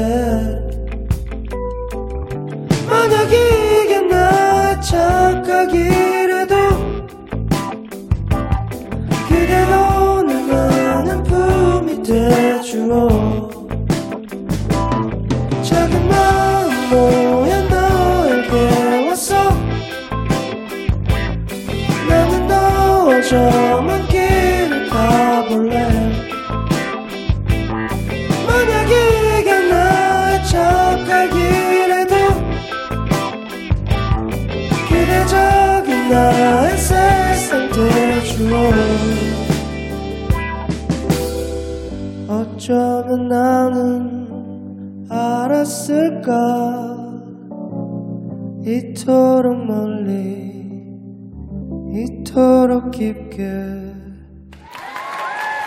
만약 이게 나의 착각이라도 그대가 오늘 많은 품이 돼주어 모여 너에게 왔어 나는 너와 저만 길을 가볼래. 착각이라도 그대 적인 나의 세상 돼주어. 어쩌면 나는 알았을까 이토록 멀리 이토록 깊게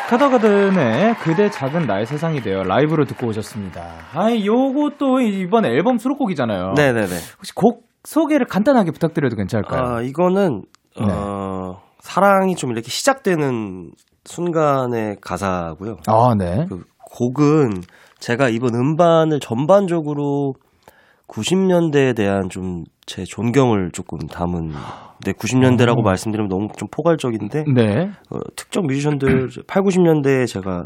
카더가든의 그대 작은 나의 세상이 되어 라이브로 듣고 오셨습니다. 아, 요것도 이번 앨범 수록곡이잖아요. 네네네. 혹시 곡 소개를 간단하게 부탁드려도 괜찮을까요? 아, 이거는 네. 어, 사랑이 좀 이렇게 시작되는 순간의 가사고요. 아, 네. 그 곡은 제가 이번 음반을 전반적으로 90년대에 대한 좀 제 존경을 조금 담은 네, 90년대라고 오. 어. 말씀드리면 너무 좀 포괄적인데 네. 어, 특정 뮤지션들 8, 90년대에 제가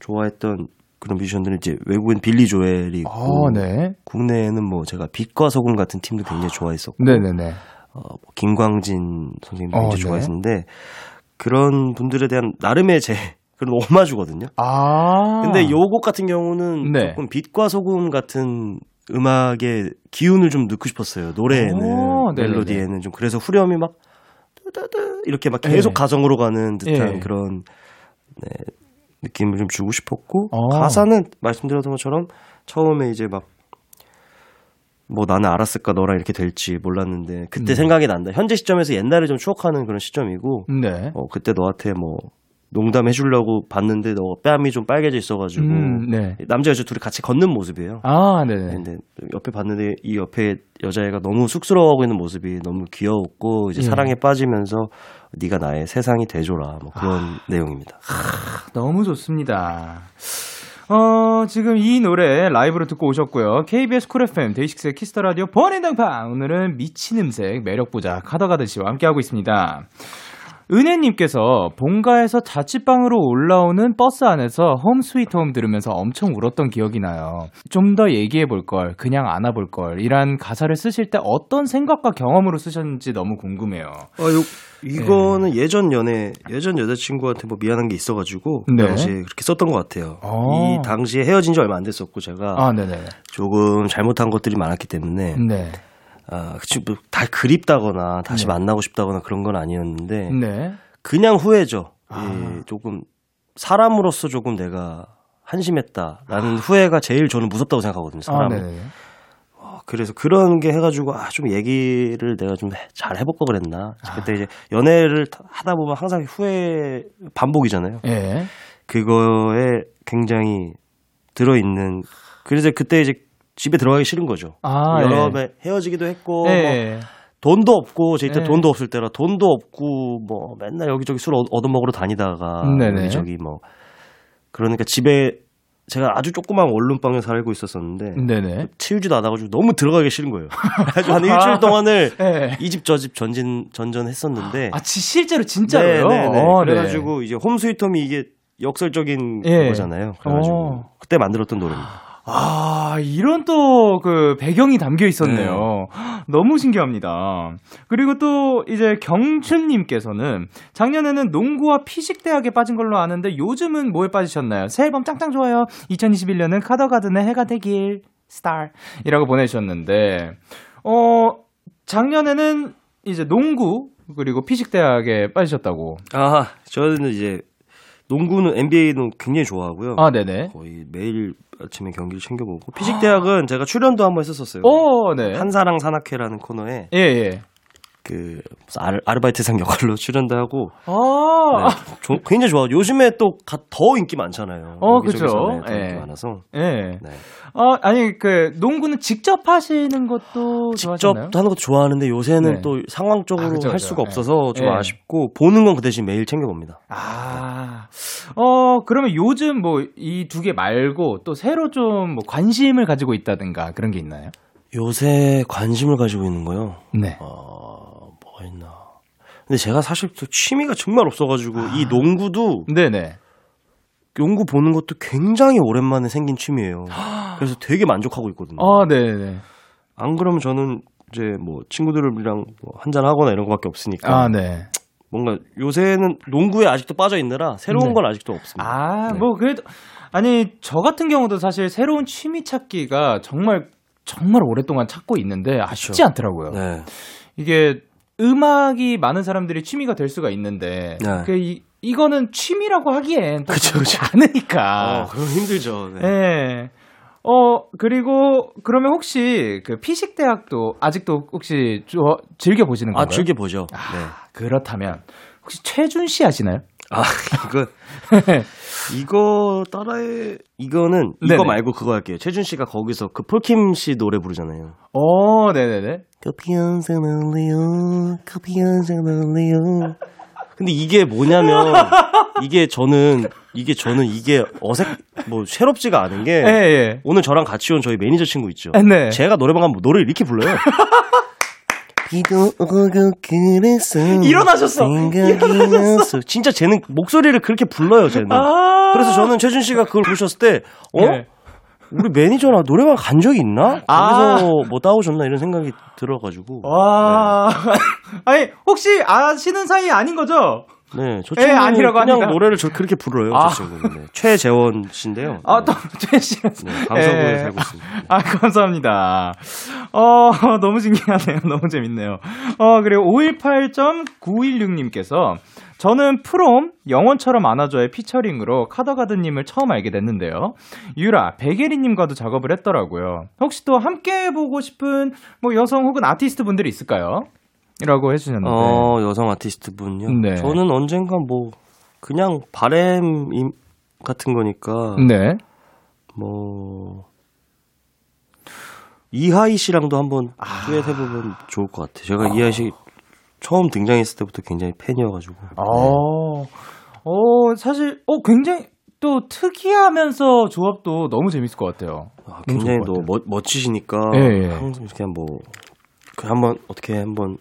좋아했던 그런 뮤지션들은 이제 외국인 빌리 조엘이 있고 아, 네. 국내에는 뭐 제가 빛과 소금 같은 팀도 굉장히 좋아했었고 네네네. 어, 뭐 김광진 선생님도 굉장히 어, 네. 좋아했었는데 그런 분들에 대한 나름의 제 그런 오마주거든요. 아. 근데 요곡 같은 경우는 네. 조금 빛과 소금 같은 음악의 기운을 좀 넣고 싶었어요. 노래에는 오, 멜로디에는 좀 그래서 후렴이 막 뜨뜨뜨 이렇게 막 계속 네. 가정으로 가는 듯한 네. 그런 네, 느낌을 좀 주고 싶었고 어. 가사는 말씀드렸던 것처럼 처음에 이제 막 뭐 나는 알았을까 너랑 이렇게 될지 몰랐는데 그때 음. 생각이 난다. 현재 시점에서 옛날을 좀 추억하는 그런 시점이고 네. 어, 그때 너한테 뭐 농담해 주려고 봤는데 너 뺨이 좀 빨개져 있어가지고 음, 네. 남자 여자 둘이 같이 걷는 모습이에요. 아, 네. 근데 옆에 봤는데 이 옆에 여자애가 너무 쑥스러워하고 있는 모습이 너무 귀여웠고 이제 예. 사랑에 빠지면서 네가 나의 세상이 돼줘라 뭐 그런 아, 내용입니다. 아, 너무 좋습니다. 어, 지금 이 노래 라이브로 듣고 오셨고요. KBS 쿨 FM 데이식스의 키스 더 라디오 번외당판 오늘은 미친 음색 매력 부자 카더가든 씨와 함께하고 있습니다. 은혜님께서 본가에서 자취방으로 올라오는 버스 안에서 Home Sweet Home 들으면서 엄청 울었던 기억이 나요. 좀 더 얘기해 볼 걸, 그냥 안아 볼 걸, 이란 가사를 쓰실 때 어떤 생각과 경험으로 쓰셨는지 너무 궁금해요. 아, 요, 이거는 네. 예전 연애, 예전 여자친구한테 뭐 미안한 게 있어가지고, 네. 당시에 그렇게 썼던 것 같아요. 어. 이 당시에 헤어진 지 얼마 안 됐었고, 제가. 아, 조금 잘못한 것들이 많았기 때문에. 네. 아, 그치, 뭐, 다 그립다거나 다시 네. 만나고 싶다거나 그런 건 아니었는데 네. 그냥 후회죠. 아. 예, 조금 사람으로서 조금 내가 한심했다라는 아. 후회가 제일 저는 무섭다고 생각하거든요. 사람. 아, 어, 그래서 그런 게 해가지고 아, 좀 얘기를 내가 좀 잘 해볼 거 그랬나. 그때 아. 이제 연애를 하다 보면 항상 후회 반복이잖아요. 예. 그거에 굉장히 들어 있는 그래서 그때 이제 집에 들어가기 싫은 거죠. 아, 여러 예. 번 헤어지기도 했고 예. 뭐 돈도 없고 제 이때 예. 돈도 없을 때라 돈도 없고 뭐 맨날 여기저기 술 얻어먹으러 다니다가 여기저기 뭐 그러니까 집에 제가 아주 조그만 원룸방에 살고 있었었는데 네네. 치우지도 않아가지고 너무 들어가기 싫은 거예요. 그래서 한 일주일 아, 동안을 네. 이집 저 집 전진 전전했었는데 아 실제로 진짜로요? 네네네. 어, 그래가지고 네. 이제 홈스위트홈이 이게 역설적인 예. 거잖아요. 그래가지고 어. 그때 만들었던 노래입니다. 아, 이런 또 그 배경이 담겨 있었네요. 네. 너무 신기합니다. 그리고 또 이제 경춘님께서는 작년에는 농구와 피식대학에 빠진 걸로 아는데 요즘은 뭐에 빠지셨나요? 새 앨범 짱짱 좋아요. 2021년은 카더가든의 해가 되길 스타이라고 보내주셨는데, 어, 작년에는 이제 농구 그리고 피식대학에 빠지셨다고. 아, 저는 이제 농구는 NBA는 굉장히 좋아하고요. 아, 네네. 거의 매일 아침에 경기를 챙겨보고 피식대학은 제가 출연도 한번 했었어요. 오, 네. 한사랑 산악회라는 코너에 예, 예. 그 아르, 바이트상 역할로 출연도 하고 아~ 네, 조, 굉장히 좋아. 요즘에 또 더 인기 많잖아요. 어, 그렇죠. 네, 인기 많아서. 예. 네. 어, 아니 그 농구는 직접 하시는 것도 직접 좋아하셨나요? 하는 것도 좋아하는데 요새는 네. 또 상황적으로 아, 그쵸, 할 수가 네. 없어서 좀 네. 아쉽고 보는 건 그 대신 매일 챙겨 봅니다. 아. 어, 그러면 요즘 뭐 이 두 개 말고 또 새로 좀 뭐 관심을 가지고 있다든가 그런 게 있나요? 요새 관심을 가지고 있는 거요. 네. 어... 근데 제가 사실 또 취미가 정말 없어가지고 아. 이 농구도 네네. 농구 보는 것도 굉장히 오랜만에 생긴 취미예요. 그래서 되게 만족하고 있거든요. 아, 네네. 안 그러면 저는 이제 뭐 친구들이랑 뭐 한잔 하거나 이런 거밖에 없으니까. 아, 네. 뭔가 요새는 농구에 아직도 빠져 있느라 새로운 네. 건 아직도 없습니다. 아, 네. 뭐 그래도 아니 저 같은 경우도 사실 새로운 취미 찾기가 정말 정말 오랫동안 찾고 있는데 아, 쉽지 않더라고요. 네. 이게 음악이 많은 사람들이 취미가 될 수가 있는데 네. 그 이, 이거는 취미라고 하기엔 그쵸, 그쵸. 않으니까. 어, 그럼 힘들죠. 네. 네. 어 그리고 그러면 혹시 그 피식 대학도 아직도 혹시 저, 즐겨 보시는 아, 건가요? 아 즐겨 보죠. 아, 네. 그렇다면 혹시 최준 씨 아시나요? 아 이거 이거 따라해 이거는 이거 네네. 말고 그거 할게요. 최준 씨가 거기서 그 폴킴 씨 노래 부르잖아요. 어, 네네네. 커피 한잔 할래요. 커피 한잔 할래요. 근데 이게 뭐냐면 이게 저는 이게 저는 이게 어색 뭐 새롭지가 않은 게 예, 예. 오늘 저랑 같이 온 저희 매니저 친구 있죠. 네. 제가 노래방 가면 노래를 이렇게 불러요. 비도 오고 그랬어. 일어나셨어. 일어나셨어. 진짜 쟤는 목소리를 그렇게 불러요, 쟤는. 아~ 그래서 저는 최준 씨가 그걸 보셨을 때, 어? 네. 우리 매니저나 노래방 간 적이 있나? 아~ 거기서 뭐 따오셨나 이런 생각이 들어가지고. 와. 네. 아니, 혹시 아시는 사이 아닌 거죠? 네, 저 친구는 아니라고 그냥 합니다. 노래를 저 그렇게 불러요. 아. 저 친구는 네. 최재원 씨인데요. 아, 또 최 씨. 네, 강서구에 네. 살고 있습니다. 아, 감사합니다. 어, 너무 신기하네요. 너무 재밌네요. 어, 그리고 518.916님께서 저는 프롬 영원처럼 안아줘의 피처링으로 카더가드님을 처음 알게 됐는데요. 유라, 베게리님과도 작업을 했더라고요. 혹시 또 함께 해보고 싶은 뭐 여성 혹은 아티스트 분들이 있을까요? 이라고 해주셨는데. 어, 여성 아티스트 분요? 네. 저는 언젠가 뭐, 그냥 바램 같은 거니까. 네. 뭐, 이하이 씨랑도 한번 아... 듀엣 해보면 좋을 것 같아요. 제가 아... 이하이 씨 처음 등장했을 때부터 굉장히 팬이어가지고. 어, 어 사실, 어, 굉장히 또 특이하면서 조합도 너무 재밌을 것 같아요. 아, 굉장히 또 멋, 멋지시니까. 네, 항상 이렇게 한번, 그 한번 어떻게 한번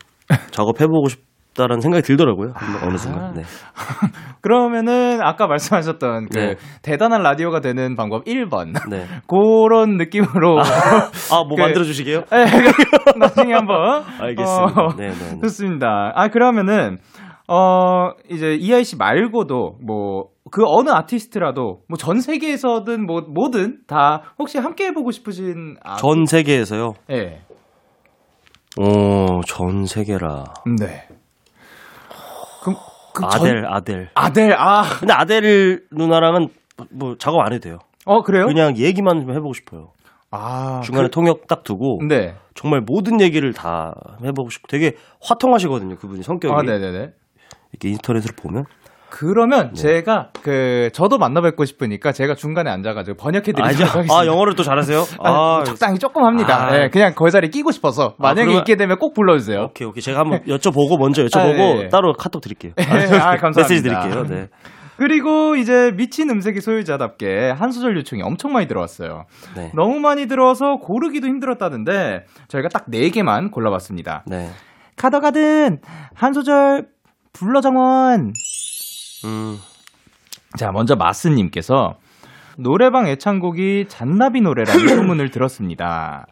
작업해보고 싶다라는 생각이 들더라고요. 아. 어느 순간. 네. 그러면은 아까 말씀하셨던 그 네. 대단한 라디오가 되는 방법 1번. 네. 그런 느낌으로. 아, 뭐 그, 만들어 주시게요? 네, 나중에 한번. 알겠습니다. 어, 네, 네, 네. 좋습니다. 아, 그러면은 어, 이제 이하이 씨 말고도 뭐, 그 어느 아티스트라도 뭐 전 세계에서든 뭐, 뭐든 다 혹시 함께 해보고 싶으신. 아, 전 세계에서요? 예. 네. 어, 전 세계라. 네. 그럼 그 아델, 전... 아델. 아델, 아. 근데 아델 누나랑은 뭐 작업 안 해도 돼요. 어, 그래요? 그냥 얘기만 좀 해보고 싶어요. 아. 중간에 그... 통역 딱 두고. 네. 정말 모든 얘기를 다 해보고 싶고 되게 화통하시거든요. 그분이 성격이. 아, 네네네. 이렇게 인터넷으로 보면. 그러면 네. 제가 그 저도 만나 뵙고 싶으니까 제가 중간에 앉아가지고 번역해 드리도록 아. 아 영어를 또 잘하세요? 아, 아 적당히 조금 합니다. 아, 네, 그냥 그 자리에 끼고 싶어서 아, 만약에 아, 있게 되면 꼭 불러주세요. 오케이 오케이 제가 한번 여쭤보고 먼저 여쭤보고 아, 네. 따로 카톡 드릴게요. 네, 아, 감사합니다. 메시지 드릴게요. 네. 그리고 이제 미친 음색이 소유자답게 한 소절 요청이 엄청 많이 들어왔어요. 네. 너무 많이 들어와서 고르기도 힘들었다는데 저희가 딱 4개만 골라봤습니다. 네. 가더가든 한 소절 불러 정원. 음. 자, 먼저 마스님께서 노래방 애창곡이 잔나비 노래라는 소문을 들었습니다.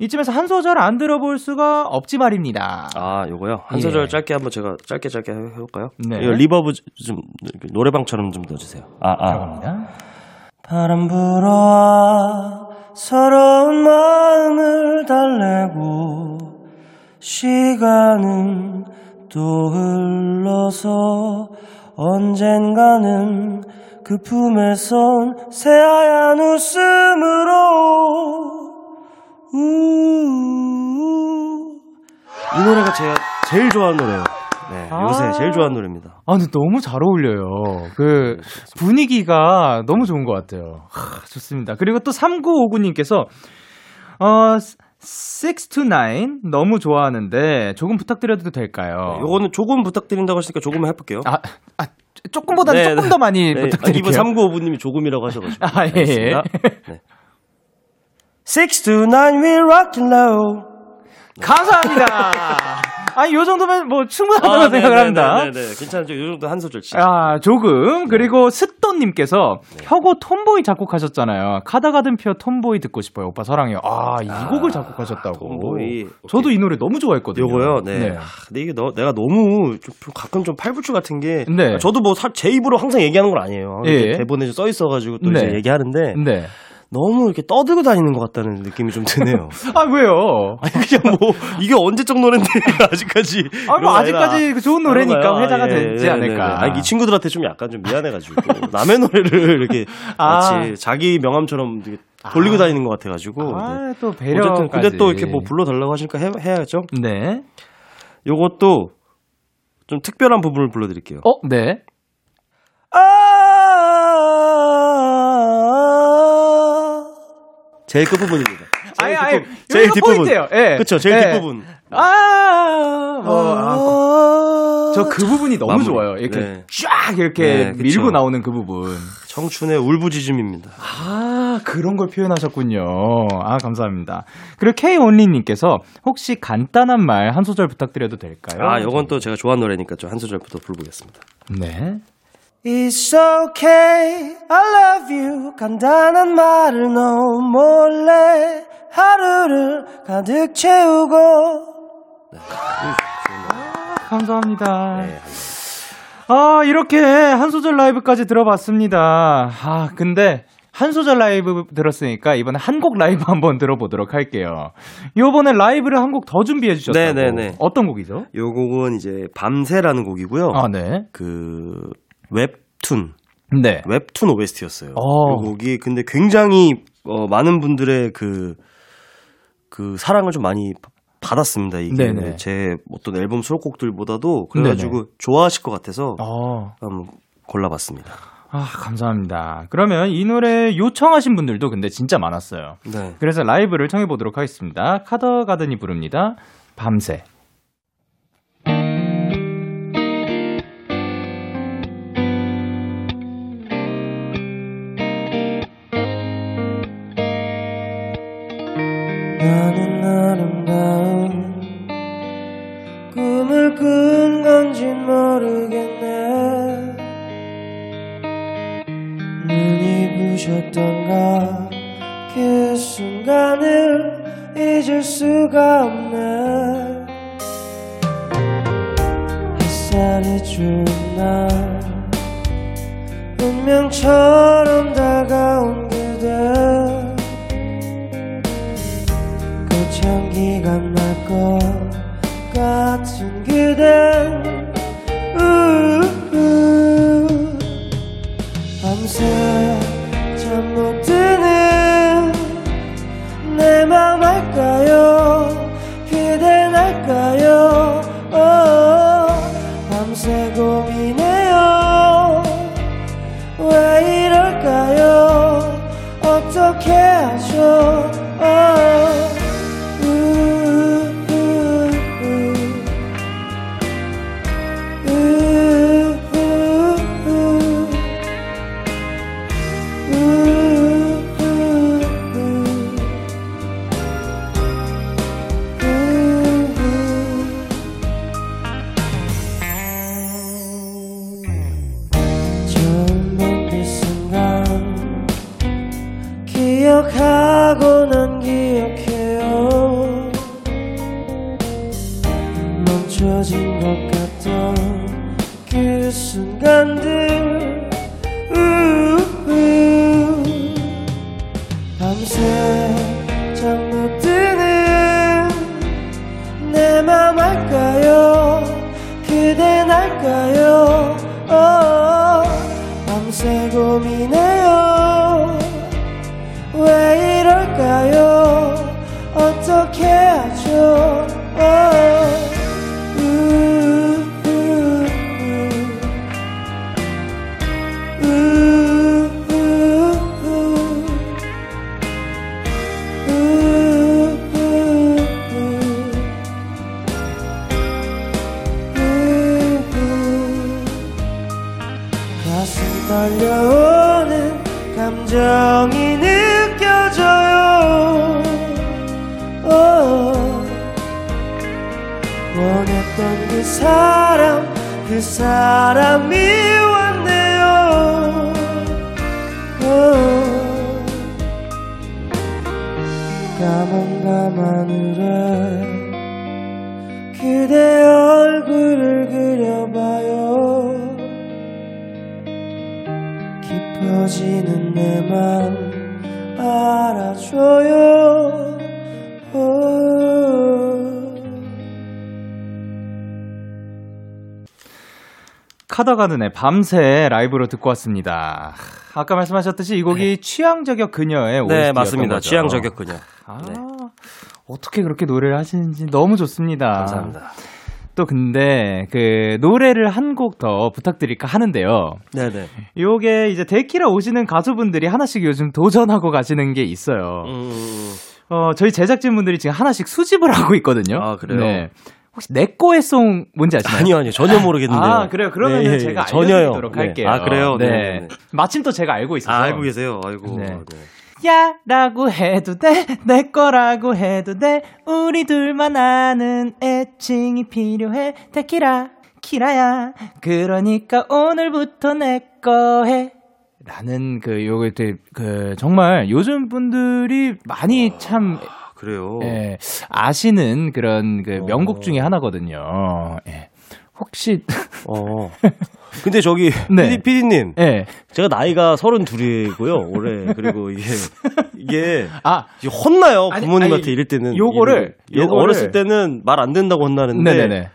이쯤에서 한 소절 안 들어볼 수가 없지 말입니다. 아, 요거요? 한 예. 소절 짧게 한번 제가 짧게 짧게 해볼까요? 네. 이거 reverb 좀, 노래방처럼 좀 넣어주세요. 아, 아. 들어갑니다. 바람 불어와 서러운 마음을 달래고 시간은 또 흘러서 언젠가는 그 품에 선 새하얀 웃음으로 이 노래가 제가 제일 좋아하는 노래예요. 네, 아~ 요새 제일 좋아하는 노래입니다. 아, 근데 너무 잘 어울려요. 그 네, 분위기가 너무 좋은 것 같아요. 하, 좋습니다. 그리고 또 3959님께서 어 6 to 9 너무 좋아하는데 조금 부탁드려도 될까요? 네, 요거는 조금 부탁드린다고 하시니까 조금 해볼게요. 아, 아 조금보다는 네, 조금 네. 더 많이 네, 부탁드릴게요. 이번 3959님이 조금이라고 하셔가지고. 아, 예. 예. 네. 6 to 9 we rock and roll. 감사합니다. 아니, 요 정도면 뭐 충분하다고 아, 생각을 합니다. 네네, 네, 괜찮죠. 요 정도 한 소절씩. 아, 조금. 그리고 습도님께서 네. 혁오 톰보이 작곡하셨잖아요. 카다가든표 톰보이 듣고 싶어요. 오빠 사랑해요. 아, 이 아, 곡을 작곡하셨다고. 톰보이. 저도 이 노래 너무 좋아했거든요. 요거요? 네. 네. 아, 근데 이게 너, 내가 너무 좀, 가끔 좀 팔불출 같은 게. 네. 저도 뭐 제 입으로 항상 얘기하는 건 아니에요. 예. 대본에 써 있어가지고 또 네. 이제 얘기하는데. 네. 너무 이렇게 떠들고 다니는 것 같다는 느낌이 좀 드네요. 아, 왜요? 아니, 그냥 뭐, 이게 언제적 노래인데, 아직까지. 아, 뭐, 아직까지 그 좋은 노래니까 회자가 예, 되지 예, 않을까. 아, 이 친구들한테 좀 약간 좀 미안해가지고. 남의 노래를 이렇게 아. 마치 자기 명함처럼 돌리고 아. 다니는 것 같아가지고. 아, 네. 또 배려. 어쨌든, 근데 또 이렇게 뭐 불러달라고 하시니까 해, 해야죠. 네. 요것도 좀 특별한 부분을 불러드릴게요. 어, 네. 제일 끝부분입니다. 제일 아니, 뒷부분. 아니, 제일 뒷부분. 예. 그쵸, 제일 예. 뒷부분. 아, 뭐, 아, 저 그 부분이 너무 마무리. 좋아요. 이렇게 네. 쫙 이렇게 네, 밀고 나오는 그 부분. 청춘의 울부짖음입니다. 아, 그런 걸 표현하셨군요. 아, 감사합니다. 그리고 K온리님께서 혹시 간단한 말 한 소절 부탁드려도 될까요? 아, 이건 또 제가 좋아하는 노래니까 좀 한 소절부터 불러보겠습니다. 네. It's okay, I love you. 간단한 말을 너 몰래 하루를 가득 채우고. 네. 아, 감사합니다. 네, 아, 이렇게 한 소절 라이브까지 들어봤습니다. 아, 근데 한 소절 라이브 들었으니까 이번에 한 곡 라이브 한번 들어보도록 할게요. 요번에 라이브를 한 곡 더 준비해 주셨다고. 네네네. 어떤 곡이죠? 요 곡은 이제 밤새라는 곡이고요. 아, 네. 그 웹툰. 네. 웹툰 OST였어요. 어. 이 곡이 근데 굉장히 어, 많은 분들의 그, 그 사랑을 좀 많이 받았습니다. 이게 네네. 제 어떤 앨범 수록곡들보다도 그래가지고 네네. 좋아하실 것 같아서 어. 한번 골라봤습니다. 아, 감사합니다. 그러면 이 노래 요청하신 분들도 근데 진짜 많았어요. 네. 그래서 라이브를 청해보도록 하겠습니다. 카더가든이 부릅니다. 밤새. 눈이 부셨던가? 그 순간을 잊을 수가 없네. 햇살이 좋은 날 운명처럼 다 감정이 느껴져요. oh 원했던 그 사람 그 사람이 왔네요. oh 까만 밤하늘에 그대 얼굴을 그려봐요. 카더가든의 밤새 라이브로 듣고 왔습니다. 아까 말씀하셨듯이 이 곡이 네. 취향 저격 그녀의 OST였던 네, 맞습니다. 거죠. 취향 저격 그녀. 아, 네. 어떻게 그렇게 노래를 하시는지 너무 좋습니다. 감사합니다. 또 근데 그 노래를 한 곡 더 부탁드릴까 하는데요. 네네. 요게 이제 데키라 오시는 가수분들이 하나씩 요즘 도전하고 가시는 게 있어요. 음... 어, 저희 제작진분들이 지금 하나씩 수집을 하고 있거든요. 아, 그래요? 네. 혹시 내꺼의 송 뭔지 아시나요? 아니요, 아니요. 전혀 모르겠는데요. 아, 그래요. 그러면 네, 제가 알려 드리도록 네. 할게요. 아, 그래요? 네. 네. 마침 또 제가 알고 있어서. 아, 알고 계세요? 아이고. 네. 네. 야, 라고 해도 돼, 내 거라고 해도 돼, 우리 둘만 아는 애칭이 필요해, 데키라, 키라야, 그러니까 오늘부터 내 거 해. 라는 그, 요게 그, 정말 요즘 분들이 많이 참 그래요. 예, 아시는 그런 그 어. 명곡 중에 하나거든요. 예. 혹시 어. 근데 저기 네. PD, 님 네. 제가 나이가 32이고요. 올해 그리고 이게 이게 아 혼나요 아니, 부모님한테 아니, 이럴 때는 요거를, 요거를 어렸을 때는 말 안 된다고 혼나는데 네네네.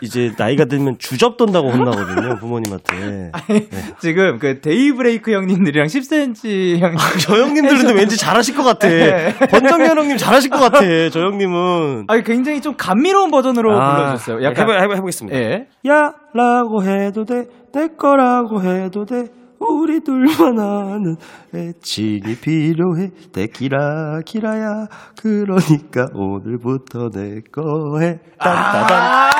이제 나이가 들면 주접 돈다고 혼나거든요 부모님한테. 아니, 네. 지금 그 데이브레이크 형님들이랑 10cm 형님. 아, 저 형님들도 왠지 잘하실 것 같아. 네. 권정현 형님 잘하실 것 같아. 저 형님은. 아니 굉장히 좀 감미로운 버전으로 아, 불러주셨어요. 약간 해보, 해보, 해보겠습니다. 예. 야라고 해도 돼, 내 거라고 해도 돼. 우리 둘만 아는 애칭이 필요해 데키라 키라야 그러니까 오늘부터 내 거해 딴따단 아~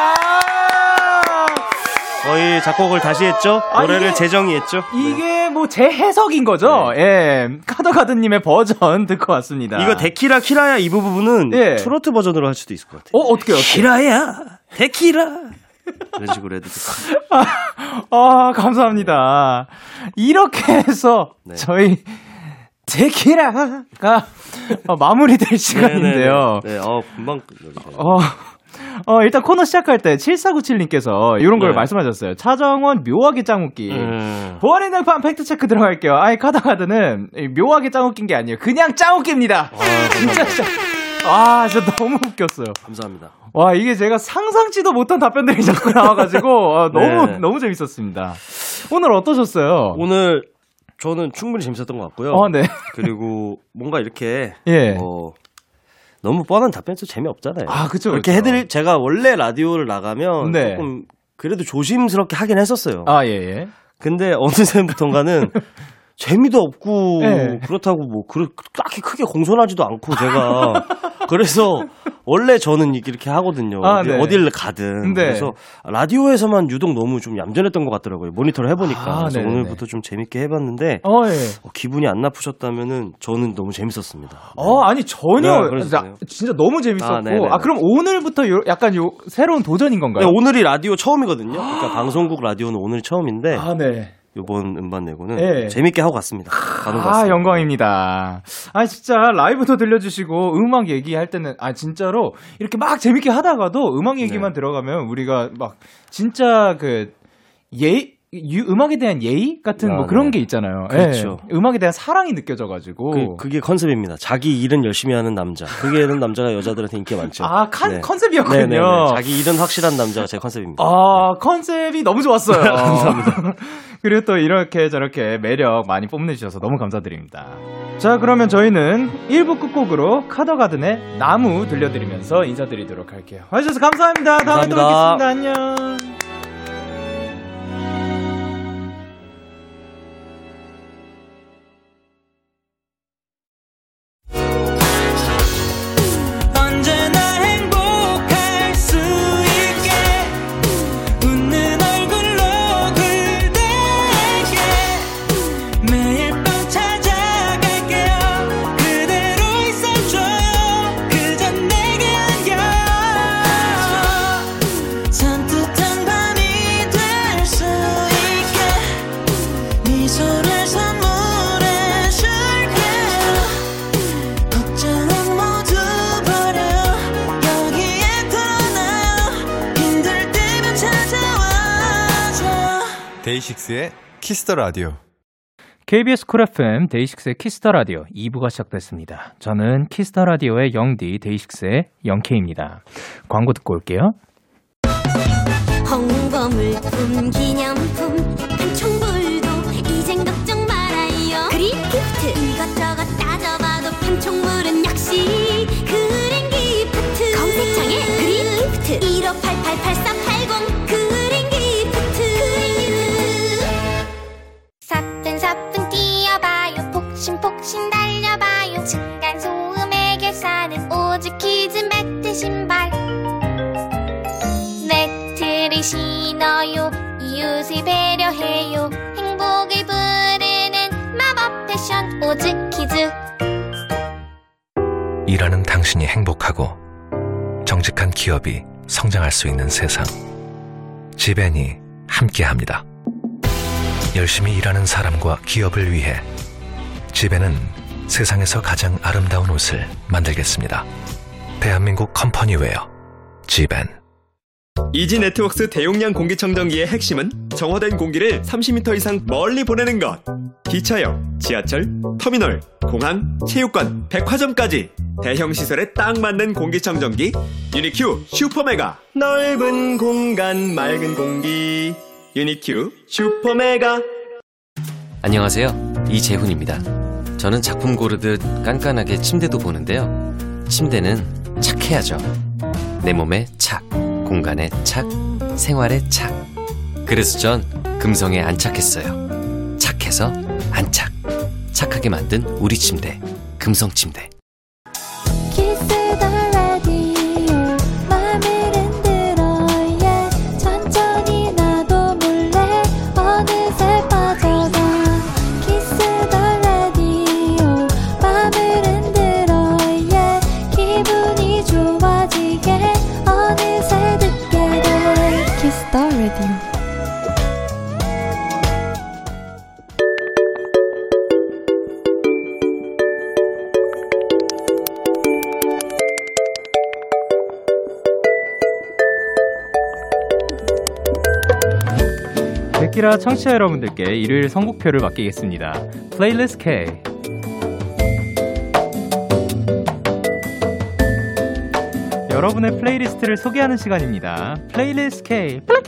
거의 작곡을 다시 했죠. 노래를 아, 재정의했죠. 이게 네. 뭐제 해석인 거죠. 네. 예, 카더가드님의 버전 듣고 왔습니다. 이거 데키라 키라야 이 부분은 예. 트로트 버전으로 할 수도 있을 것 같아요. 어 어떻게 요 키라야 데키라 이런 식으로 해도 될것 같아요. 아, 감사합니다. 이렇게 해서 네. 저희 데키라가 마무리될 시간인데요. 네, 네, 네. 어 금방. 어. 어, 일단 코너 시작할 때 7497님께서 이런 걸 네. 말씀하셨어요. 차정원 묘하게 짱웃기. 음. 보안의 널판 팩트체크 들어갈게요. 아이, 카드카드는 묘하게 짱웃긴 게 아니에요. 그냥 짱웃깁니다. 아, 진짜, 진짜. 아, 진짜 너무 웃겼어요. 감사합니다. 와, 이게 제가 상상치도 못한 답변들이 자꾸 나와가지고, 아, 너무, 네. 너무 재밌었습니다. 오늘 어떠셨어요? 오늘 저는 충분히 재밌었던 것 같고요. 어, 네. 그리고 뭔가 이렇게, 예. 어, 너무 뻔한 답변도 재미없잖아요. 아, 그쵸. 이렇게 해드릴, 제가 원래 라디오를 나가면 네. 조금 그래도 조심스럽게 하긴 했었어요. 아, 예, 예. 근데 어느새부터인가는 재미도 없고 네. 그렇다고 뭐 그렇 딱히 크게 공손하지도 않고 제가 그래서 원래 저는 이렇게 하거든요. 아, 네. 어딜 가든. 네. 그래서 라디오에서만 유독 너무 좀 얌전했던 것 같더라고요. 모니터를 해보니까. 아, 그래서 네네. 오늘부터 좀 재밌게 해봤는데 어, 예. 어, 기분이 안 나쁘셨다면은 저는 너무 재밌었습니다. 어, 아니 전혀 네, 진짜, 진짜 너무 재밌었고. 아, 아, 그럼 오늘부터 요, 약간 요 새로운 도전인 건가요? 네, 오늘이 라디오 처음이거든요. 그러니까 방송국 라디오는 오늘 처음인데. 아, 네. 요번 음반 내고는 네. 재밌게 하고 갔습니다. 아, 영광입니다. 아, 진짜 라이브도 들려주시고 음악 얘기할 때는 아, 진짜로 이렇게 막 재밌게 하다가도 음악 얘기만 네. 들어가면 우리가 막 진짜 그 예, 유, 음악에 대한 예의 같은 아, 뭐 그런 네. 게 있잖아요. 그렇죠. 예, 음악에 대한 사랑이 느껴져가지고. 그, 게 컨셉입니다. 자기 일은 열심히 하는 남자. 그게 남자가 여자들한테 인기 많죠. 아, 칸, 네. 컨셉이었군요. 네네네. 네, 네. 자기 일은 확실한 남자가 제 컨셉입니다. 아, 컨셉이 너무 좋았어요. 감사합니다. 그리고 또 이렇게 저렇게 매력 많이 뽐내주셔서 너무 감사드립니다. 자, 그러면 저희는 1부 끝곡으로 카더가든의 나무 들려드리면서 인사드리도록 할게요. 와주셔서 감사합니다. 다음에 또 뵙겠습니다. 안녕. 키스 더 라디오. KBS 쿨 FM 데이식스의 키스 더 라디오 2부가 시작됐습니다. 저는 키스 더 라디오의 영디 데이식스의 영케이입니다. 광고 듣고 올게요. 홍보물품 기념품 폭신폭신 달려봐요. 층간소음 해결사는 오직 키즈 매트 신발. 매트를 신어요. 이웃을 배려해요. 행복을 부르는 마법 패션 오직 키즈. 일하는 당신이 행복하고 정직한 기업이 성장할 수 있는 세상. 지벤이 함께합니다. 열심히 일하는 사람과 기업을 위해 지벤은 세상에서 가장 아름다운 옷을 만들겠습니다. 대한민국 company wear 지벤. 이지 네트웍스 대용량 공기청정기의 핵심은 정화된 공기를 30m 이상 멀리 보내는 것. 기차역, 지하철, 터미널, 공항, 체육관, 백화점까지 대형 시설에 딱 맞는 공기청정기 유니큐 슈퍼메가. 넓은 공간 맑은 공기. 유니큐 슈퍼메가. 안녕하세요. 이재훈입니다 저는 작품 고르듯 깐깐하게 침대도 보는데요. 침대는 착해야죠. 내 몸에 착 공간에 착 생활에 착. 그래서 전 금성에 안착했어요. 착해서 안착. 착하게 만든 우리 침대 금성 침대 키라 청취자 여러분들께 일요일 선곡표를 맡기겠습니다. playlist 카 여러분의 playlist를 소개하는 시간입니다. playlist 카 플리카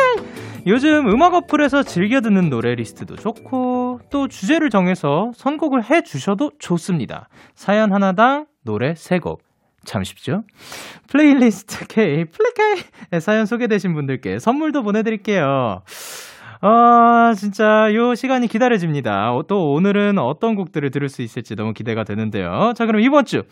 요즘 음악 어플에서 즐겨 듣는 노래 리스트도 좋고 또 주제를 정해서 선곡을 해 주셔도 좋습니다. 사연 하나당 노래 3곡 참 쉽죠? playlist 카 플리카 사연 소개되신 분들께 선물도 보내드릴게요. 아, 진짜 요 시간이 기다려집니다. 어, 또 오늘은 어떤 곡들을 들을 수 있을지 너무 기대가 되는데요. 자, 그럼 이번 주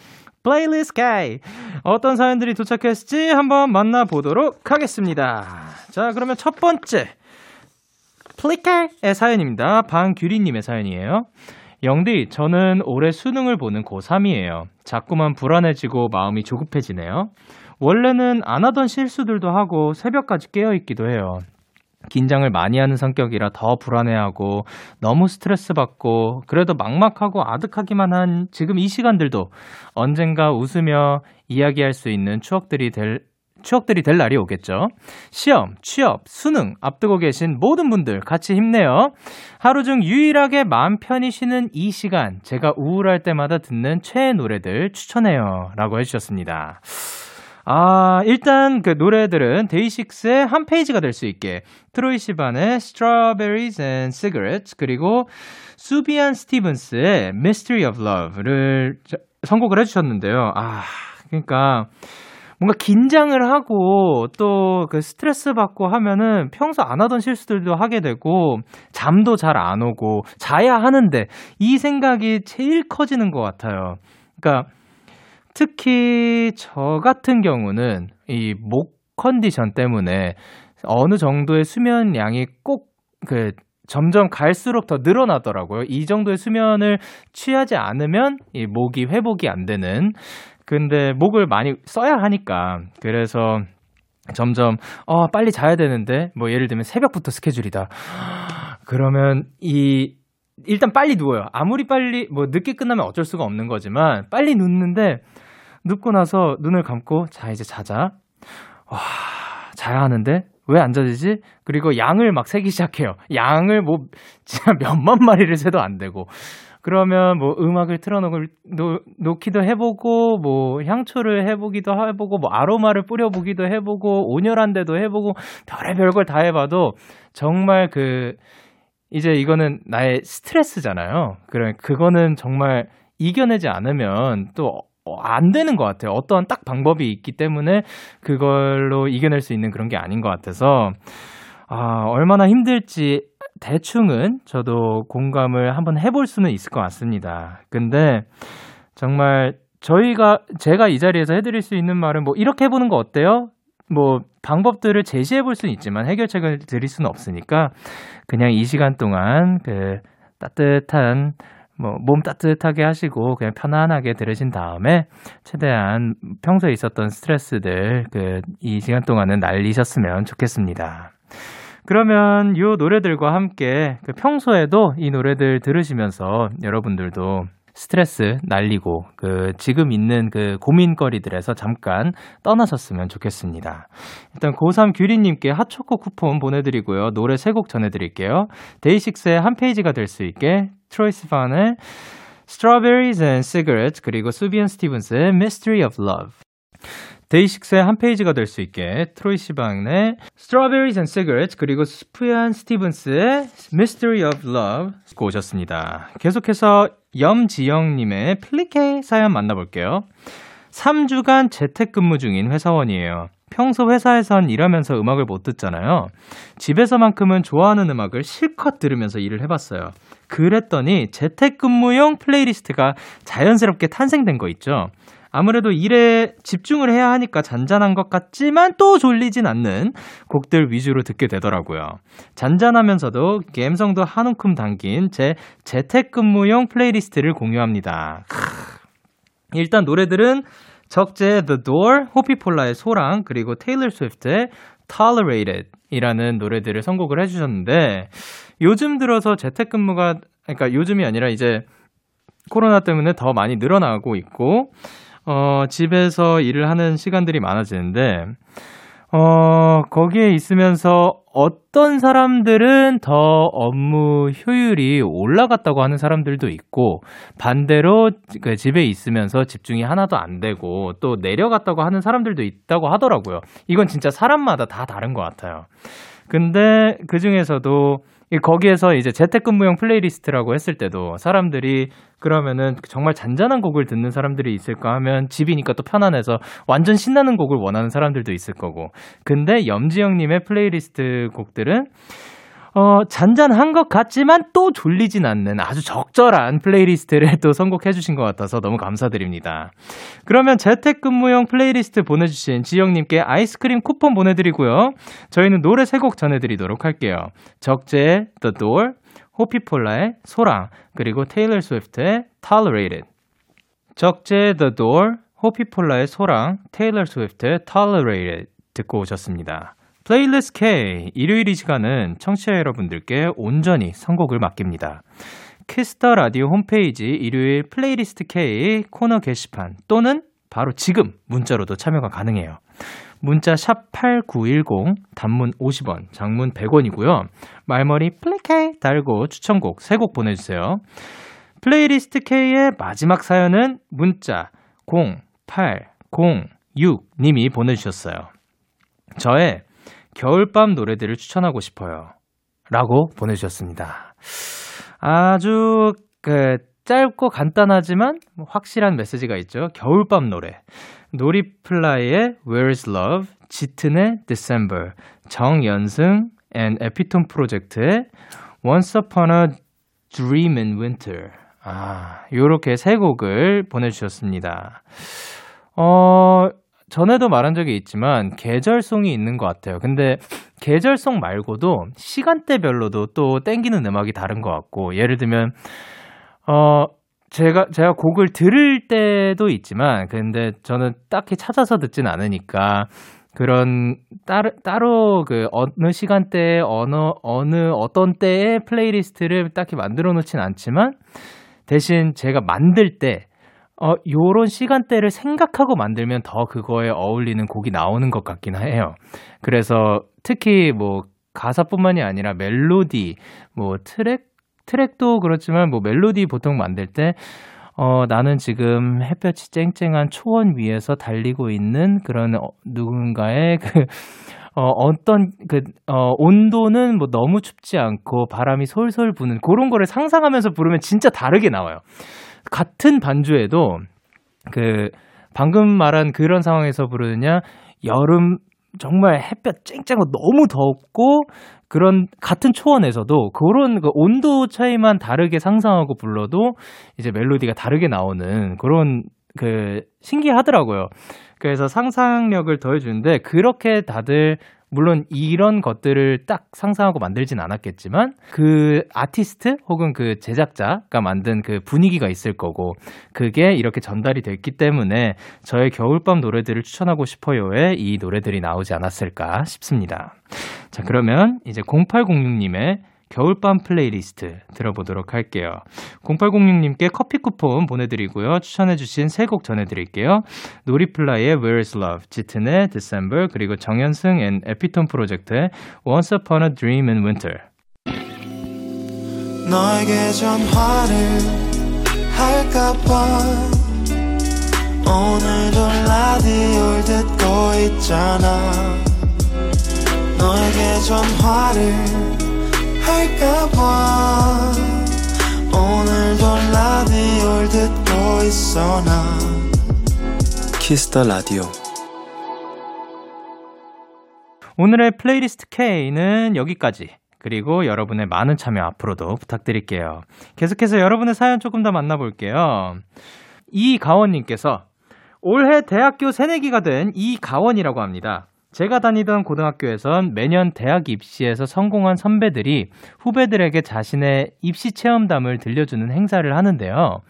플레이리스트 가이 어떤 사연들이 도착했을지 한번 만나보도록 하겠습니다. 자, 그러면 첫 번째 플리카의 사연입니다. 방규리님의 사연이에요. 영디, 저는 올해 수능을 보는 고3이에요. 자꾸만 불안해지고 마음이 조급해지네요. 원래는 안 하던 실수들도 하고 새벽까지 깨어있기도 해요. 긴장을 많이 하는 성격이라 더 불안해하고 너무 스트레스 받고 그래도 막막하고 아득하기만 한 지금 이 시간들도 언젠가 웃으며 이야기할 수 있는 추억들이 될 추억들이 될 날이 오겠죠. 시험, 취업, 수능 앞두고 계신 모든 분들 같이 힘내요. 하루 중 유일하게 마음 편히 쉬는 이 시간 제가 우울할 때마다 듣는 최애 노래들 추천해요. 라고 해주셨습니다. 아, 일단 그 노래들은 데이식스의 한 페이지가 될 수 있게 트로이 시반의 Strawberries and Cigarettes 그리고 수비안 스티븐스의 Mystery of Love를 선곡을 해주셨는데요. 아, 그러니까 뭔가 긴장을 하고 또 그 스트레스 받고 하면은 평소 안 하던 실수들도 하게 되고 잠도 잘 안 오고 자야 하는데 이 생각이 제일 커지는 것 같아요. 그러니까 특히 저 같은 경우는 이 목 컨디션 때문에 어느 정도의 수면 양이 꼭그 점점 갈수록 더 늘어나더라고요. 이 정도의 수면을 취하지 않으면 이 목이 회복이 안 되는. 근데 목을 많이 써야 하니까 그래서 점점 어 빨리 자야 되는데 뭐 예를 들면 새벽부터 스케줄이다. 그러면 이 일단 빨리 누워요. 아무리 빨리 뭐 늦게 끝나면 어쩔 수가 없는 거지만 빨리 눕는데 눕고 나서 눈을 감고 자 이제 자자. 와 자야 하는데 왜 안 자지지? 그리고 양을 막 세기 시작해요. 양을 뭐 진짜 몇만 마리를 세도 안 되고. 그러면 뭐 음악을 틀어놓기도 해보고 뭐 향초를 해보기도 해보고 뭐 아로마를 뿌려보기도 해보고 온열한 데도 해보고 별의별 걸 다 해봐도 정말 그 이제 이거는 나의 스트레스잖아요. 그래 그거는 정말 이겨내지 않으면 또 어, 안 되는 것 같아요. 어떤 딱 방법이 있기 때문에 그걸로 이겨낼 수 있는 그런 게 아닌 것 같아서 아, 얼마나 힘들지 대충은 저도 공감을 한번 해볼 수는 있을 것 같습니다. 근데 정말 저희가 제가 이 자리에서 해드릴 수 있는 말은 뭐 이렇게 해보는 거 어때요? 뭐 방법들을 제시해 볼 수는 있지만 해결책을 드릴 수는 없으니까 그냥 이 시간 동안 그 따뜻한 뭐 몸 따뜻하게 하시고 그냥 편안하게 들으신 다음에 최대한 평소에 있었던 스트레스들 그 이 시간 동안은 날리셨으면 좋겠습니다. 그러면 이 노래들과 함께 그 평소에도 이 노래들 들으시면서 여러분들도 스트레스 날리고 그 지금 있는 그 고민거리들에서 잠깐 떠나셨으면 좋겠습니다. 일단 고3 규리님께 핫초코 쿠폰 보내드리고요. 노래 세 곡 전해드릴게요. 데이식스의 한 페이지가 될 수 있게 트로이 시반의 Strawberries and Cigarettes 그리고 수프얀 스티븐스의 Mystery of Love 데이식스의 한 페이지가 될 수 있게 트로이 시반의 Strawberries and Cigarettes 그리고 수프얀 스티븐스의 Mystery of Love 듣고 오셨습니다. 계속해서 염지영님의 플리카 사연 만나볼게요. 3주간 재택근무 중인 회사원이에요. 평소 회사에선 일하면서 음악을 못 듣잖아요. 집에서만큼은 좋아하는 음악을 실컷 들으면서 일을 해봤어요. 그랬더니 재택근무용 playlist가 자연스럽게 탄생된 거 있죠. 아무래도 일에 집중을 해야 하니까 잔잔한 것 같지만 또 졸리진 않는 곡들 위주로 듣게 되더라고요. 잔잔하면서도 감성도 한 움큼 담긴 제 재택근무용 playlist를 공유합니다. 일단 노래들은 적재 The Door, 호피폴라의 소랑, 그리고 테일러 스위프트의 Tolerated 이라는 노래들을 선곡을 해주셨는데 요즘 들어서 재택근무가 그러니까 요즘이 아니라 이제 코로나 때문에 더 많이 늘어나고 있고 어, 집에서 일을 하는 시간들이 많아지는데, 어, 거기에 있으면서 어떤 사람들은 더 업무 효율이 올라갔다고 하는 사람들도 있고, 반대로 그 집에 있으면서 집중이 하나도 안 되고, 또 내려갔다고 하는 사람들도 있다고 하더라고요. 이건 진짜 사람마다 다 다른 것 같아요. 근데 그 중에서도 거기에서 이제 재택근무용 플레이리스트라고 했을 때도 사람들이 그러면은 정말 잔잔한 곡을 듣는 사람들이 있을까 하면 집이니까 또 편안해서 완전 신나는 곡을 원하는 사람들도 있을 거고. 근데 염지영님의 플레이리스트 곡들은 어, 잔잔한 것 같지만 또 졸리진 않는 아주 적절한 플레이리스트를 또 선곡해 주신 것 같아서 너무 감사드립니다. 그러면 재택근무용 플레이리스트 보내주신 지영님께 아이스크림 쿠폰 보내드리고요. 저희는 노래 세 곡 전해드리도록 할게요. 적재의 The Door, 호피폴라의 소랑, 그리고 테일러 스위프트의 Tolerate It. 적재의 The Door, 호피폴라의 소랑, 테일러 스위프트의 Tolerate It 듣고 오셨습니다. 플레이리스트 K 일요일 이 시간은 청취자 여러분들께 온전히 선곡을 맡깁니다. 키스 더 라디오 홈페이지 일요일 플레이리스트 K 코너 게시판 또는 바로 지금 문자로도 참여가 가능해요. 문자 샵 8910 단문 50원, 장문 100원이고요. 말머리 플레이K 달고 추천곡 3곡 보내 주세요. 플레이리스트 K의 마지막 사연은 문자 0806 님이 보내 주셨어요. 저의 겨울밤 노래들을 추천하고 싶어요. 라고 보내주셨습니다. 아주, 그, 짧고 간단하지만 확실한 메시지가 있죠. 겨울밤 노래. 노리플라이의 Where's Love, 짙은의 December, 정연승 앤 에피톤 프로젝트의 Once Upon a Dream in Winter. 아, 요렇게 세 곡을 보내주셨습니다. 어, 전에도 말한 적이 있지만 계절송이 있는 것 같아요. 근데 계절송 말고도 시간대별로도 또 땡기는 음악이 다른 것 같고 예를 들면 어 제가 제가 곡을 들을 때도 있지만 근데 저는 딱히 찾아서 듣진 않으니까 그런 따로 따로 그 어느 시간대에 어느 어느 어떤 때의 플레이리스트를 딱히 만들어 놓진 않지만 대신 제가 만들 때 어, 요런 시간대를 생각하고 만들면 더 그거에 어울리는 곡이 나오는 것 같긴 해요. 그래서 특히 뭐 가사뿐만이 아니라 멜로디, 뭐 트랙, 트랙도 그렇지만 뭐 멜로디 보통 만들 때 어, 나는 지금 햇볕이 쨍쨍한 초원 위에서 달리고 있는 그런 어, 누군가의 그, 어, 어떤 그, 어, 온도는 뭐 너무 춥지 않고 바람이 솔솔 부는 그런 거를 상상하면서 부르면 진짜 다르게 나와요. 같은 반주에도 그 방금 말한 그런 상황에서 부르느냐 여름 정말 햇볕 쨍쨍하고 너무 덥고 그런 같은 초원에서도 그런 그 온도 차이만 다르게 상상하고 불러도 이제 멜로디가 다르게 나오는 그런 그 신기하더라고요. 그래서 상상력을 더해주는데 그렇게 다들 물론 이런 것들을 딱 상상하고 만들진 않았겠지만 그 아티스트 혹은 그 제작자가 만든 그 분위기가 있을 거고 그게 이렇게 전달이 됐기 때문에 저의 겨울밤 노래들을 추천하고 싶어요에 이 노래들이 나오지 않았을까 싶습니다. 자, 그러면 이제 0806님의 겨울밤 플레이리스트 들어보도록 할게요. 0806님께 커피 쿠폰 보내드리고요. 추천해주신 세 곡 전해드릴게요. 노리플라이의 Where's Love, 짙은의 December, 그리고 정현승 앤 에피톤 프로젝트의 Once Upon a Dream in Winter. 너에게 전화를 할까봐 오늘도 라디오를 듣고 있잖아 너에게 전화를 할까봐 오늘도 라디오를 듣고 있어 나 키스 더 라디오 오늘의 플레이리스트 K는 여기까지 그리고 여러분의 많은 참여 앞으로도 부탁드릴게요. 계속해서 여러분의 사연 조금 더 만나볼게요. 이가원님께서 올해 대학교 새내기가 된 이가원이라고 합니다. 제가 다니던 고등학교에선 매년 대학 입시에서 성공한 선배들이 후배들에게 자신의 입시 체험담을 들려주는 행사를 하는데요.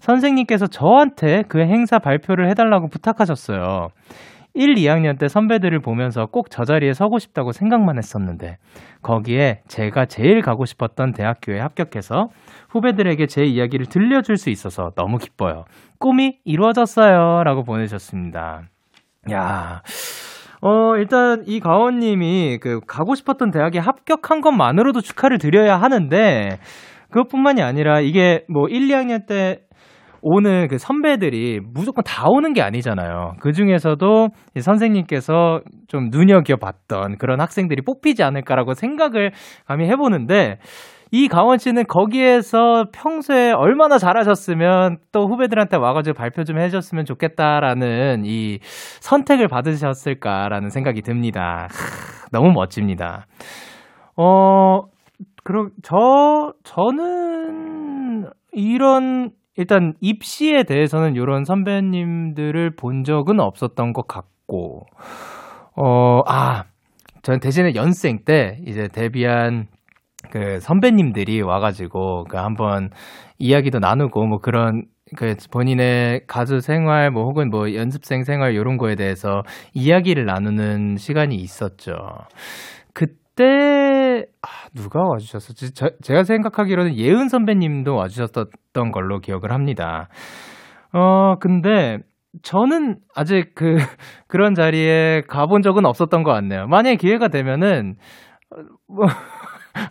선생님께서 저한테 그 행사 발표를 해달라고 부탁하셨어요. 1, 2학년 때 선배들을 보면서 꼭 저 자리에 서고 싶다고 생각만 했었는데 거기에 제가 제일 가고 싶었던 대학교에 합격해서 후배들에게 제 이야기를 들려줄 수 있어서 너무 기뻐요. 꿈이 이루어졌어요. 라고 보내셨습니다. 야. 어, 일단 이 가원님이 그 가고 싶었던 대학에 합격한 것만으로도 축하를 드려야 하는데 그것뿐만이 아니라 이게 뭐 1, 2학년 때 오는 그 선배들이 무조건 다 오는 게 아니잖아요. 그 중에서도 선생님께서 좀 눈여겨봤던 그런 학생들이 뽑히지 않을까라고 생각을 감히 해보는데 이 강원 씨는 거기에서 평소에 얼마나 잘하셨으면 또 후배들한테 와가지고 발표 좀 해줬으면 좋겠다라는 이 선택을 받으셨을까라는 생각이 듭니다. 하, 너무 멋집니다. 어, 그럼 저, 저는 이런 일단 입시에 대해서는 이런 선배님들을 본 적은 없었던 것 같고, 어, 아, 전 대신에 연생 때 이제 데뷔한 그 선배님들이 와가지고 그 한번 이야기도 나누고 뭐 그런 그 본인의 가수 생활 뭐 혹은 뭐 연습생 생활 이런 거에 대해서 이야기를 나누는 시간이 있었죠. 그때 아, 누가 와주셨었지? 저, 제가 생각하기로는 예은 선배님도 와주셨던 걸로 기억을 합니다. 어 근데 저는 아직 그 그런 자리에 가본 적은 없었던 것 같네요. 만약에 기회가 되면은 뭐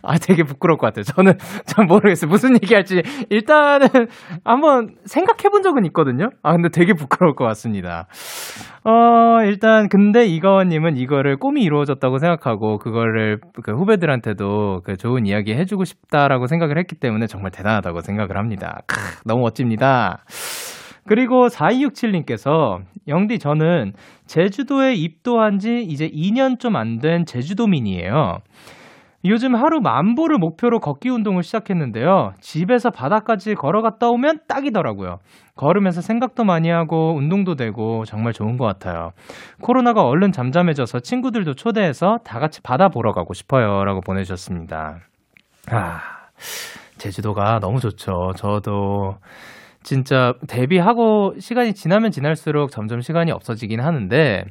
아, 되게 부끄러울 것 같아요. 저는 잘 모르겠어요. 무슨 얘기 할지. 일단은 한번 생각해 본 적은 있거든요. 아, 근데 되게 부끄러울 것 같습니다. 어, 일단, 근데 이가원님은 이거를 꿈이 이루어졌다고 생각하고, 그거를 그 후배들한테도 그 좋은 이야기 해주고 싶다라고 생각을 했기 때문에 정말 대단하다고 생각을 합니다. 크, 너무 멋집니다. 그리고 4267님께서 영디 저는 제주도에 입도한 지 이제 2년 좀 안 된 제주도민이에요. 요즘 하루 만보를 목표로 걷기 운동을 시작했는데요. 집에서 바다까지 걸어갔다 오면 딱이더라고요. 걸으면서 생각도 많이 하고 운동도 되고 정말 좋은 것 같아요. 코로나가 얼른 잠잠해져서 친구들도 초대해서 다 같이 바다 보러 가고 싶어요. 라고 보내주셨습니다. 아, 제주도가 너무 좋죠. 저도 진짜 데뷔하고 시간이 지나면 지날수록 점점 시간이 없어지긴 하는데,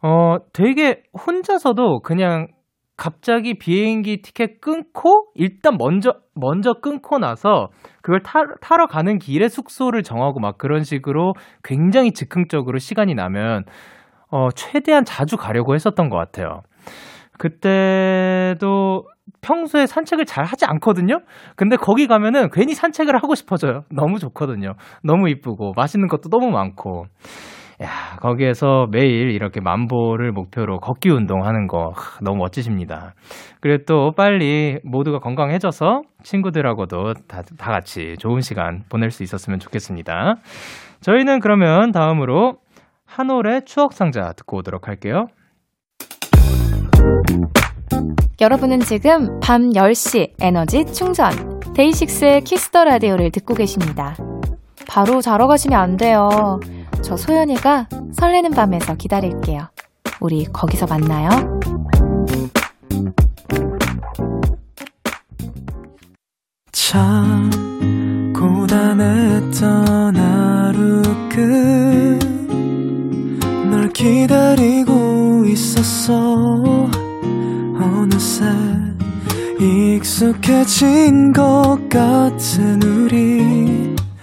어, 되게 혼자서도 그냥 갑자기 비행기 티켓 끊고 일단 먼저 먼저 끊고 나서 그걸 타, 타러 가는 길에 숙소를 정하고 막 그런 식으로 굉장히 즉흥적으로 시간이 나면 어 최대한 자주 가려고 했었던 것 같아요. 그때도 평소에 산책을 잘 하지 않거든요. 근데 거기 가면은 괜히 산책을 하고 싶어져요. 너무 좋거든요. 너무 이쁘고 맛있는 것도 너무 많고. 야, 거기에서 매일 이렇게 만보를 목표로 걷기 운동하는 거 너무 멋지십니다. 그리고 또 빨리 모두가 건강해져서 친구들하고도 다, 다 같이 좋은 시간 보낼 수 있었으면 좋겠습니다. 저희는 그러면 다음으로 한올의 추억상자 듣고 오도록 할게요. 여러분은 지금 밤 10시 에너지 충전 데이식스의 키스 더 라디오를 듣고 계십니다. 바로 자러 가시면 안 돼요. 저 소연이가 설레는 밤에서 기다릴게요. 우리 거기서 만나요. 참 고단했던 하루 끝 널 기다리고 있었어 어느새 익숙 익숙해진 것 같은 우리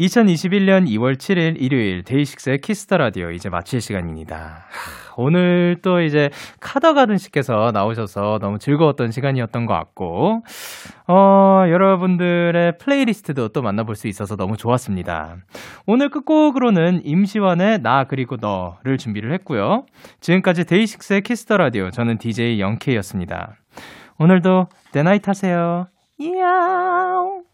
2021년 2월 7일 일요일 데이식스의 키스 더 라디오 이제 마칠 시간입니다. 오늘 또 이제 카더가든 씨께서 나오셔서 너무 즐거웠던 시간이었던 것 같고, 어, 여러분들의 플레이리스트도 또 만나볼 수 있어서 너무 좋았습니다. 오늘 끝곡으로는 임시완의 나 그리고 너를 준비를 했고요. 지금까지 데이식스의 키스 더 라디오 저는 DJ 영케이였습니다. 오늘도 대나잇 하세요. 이야.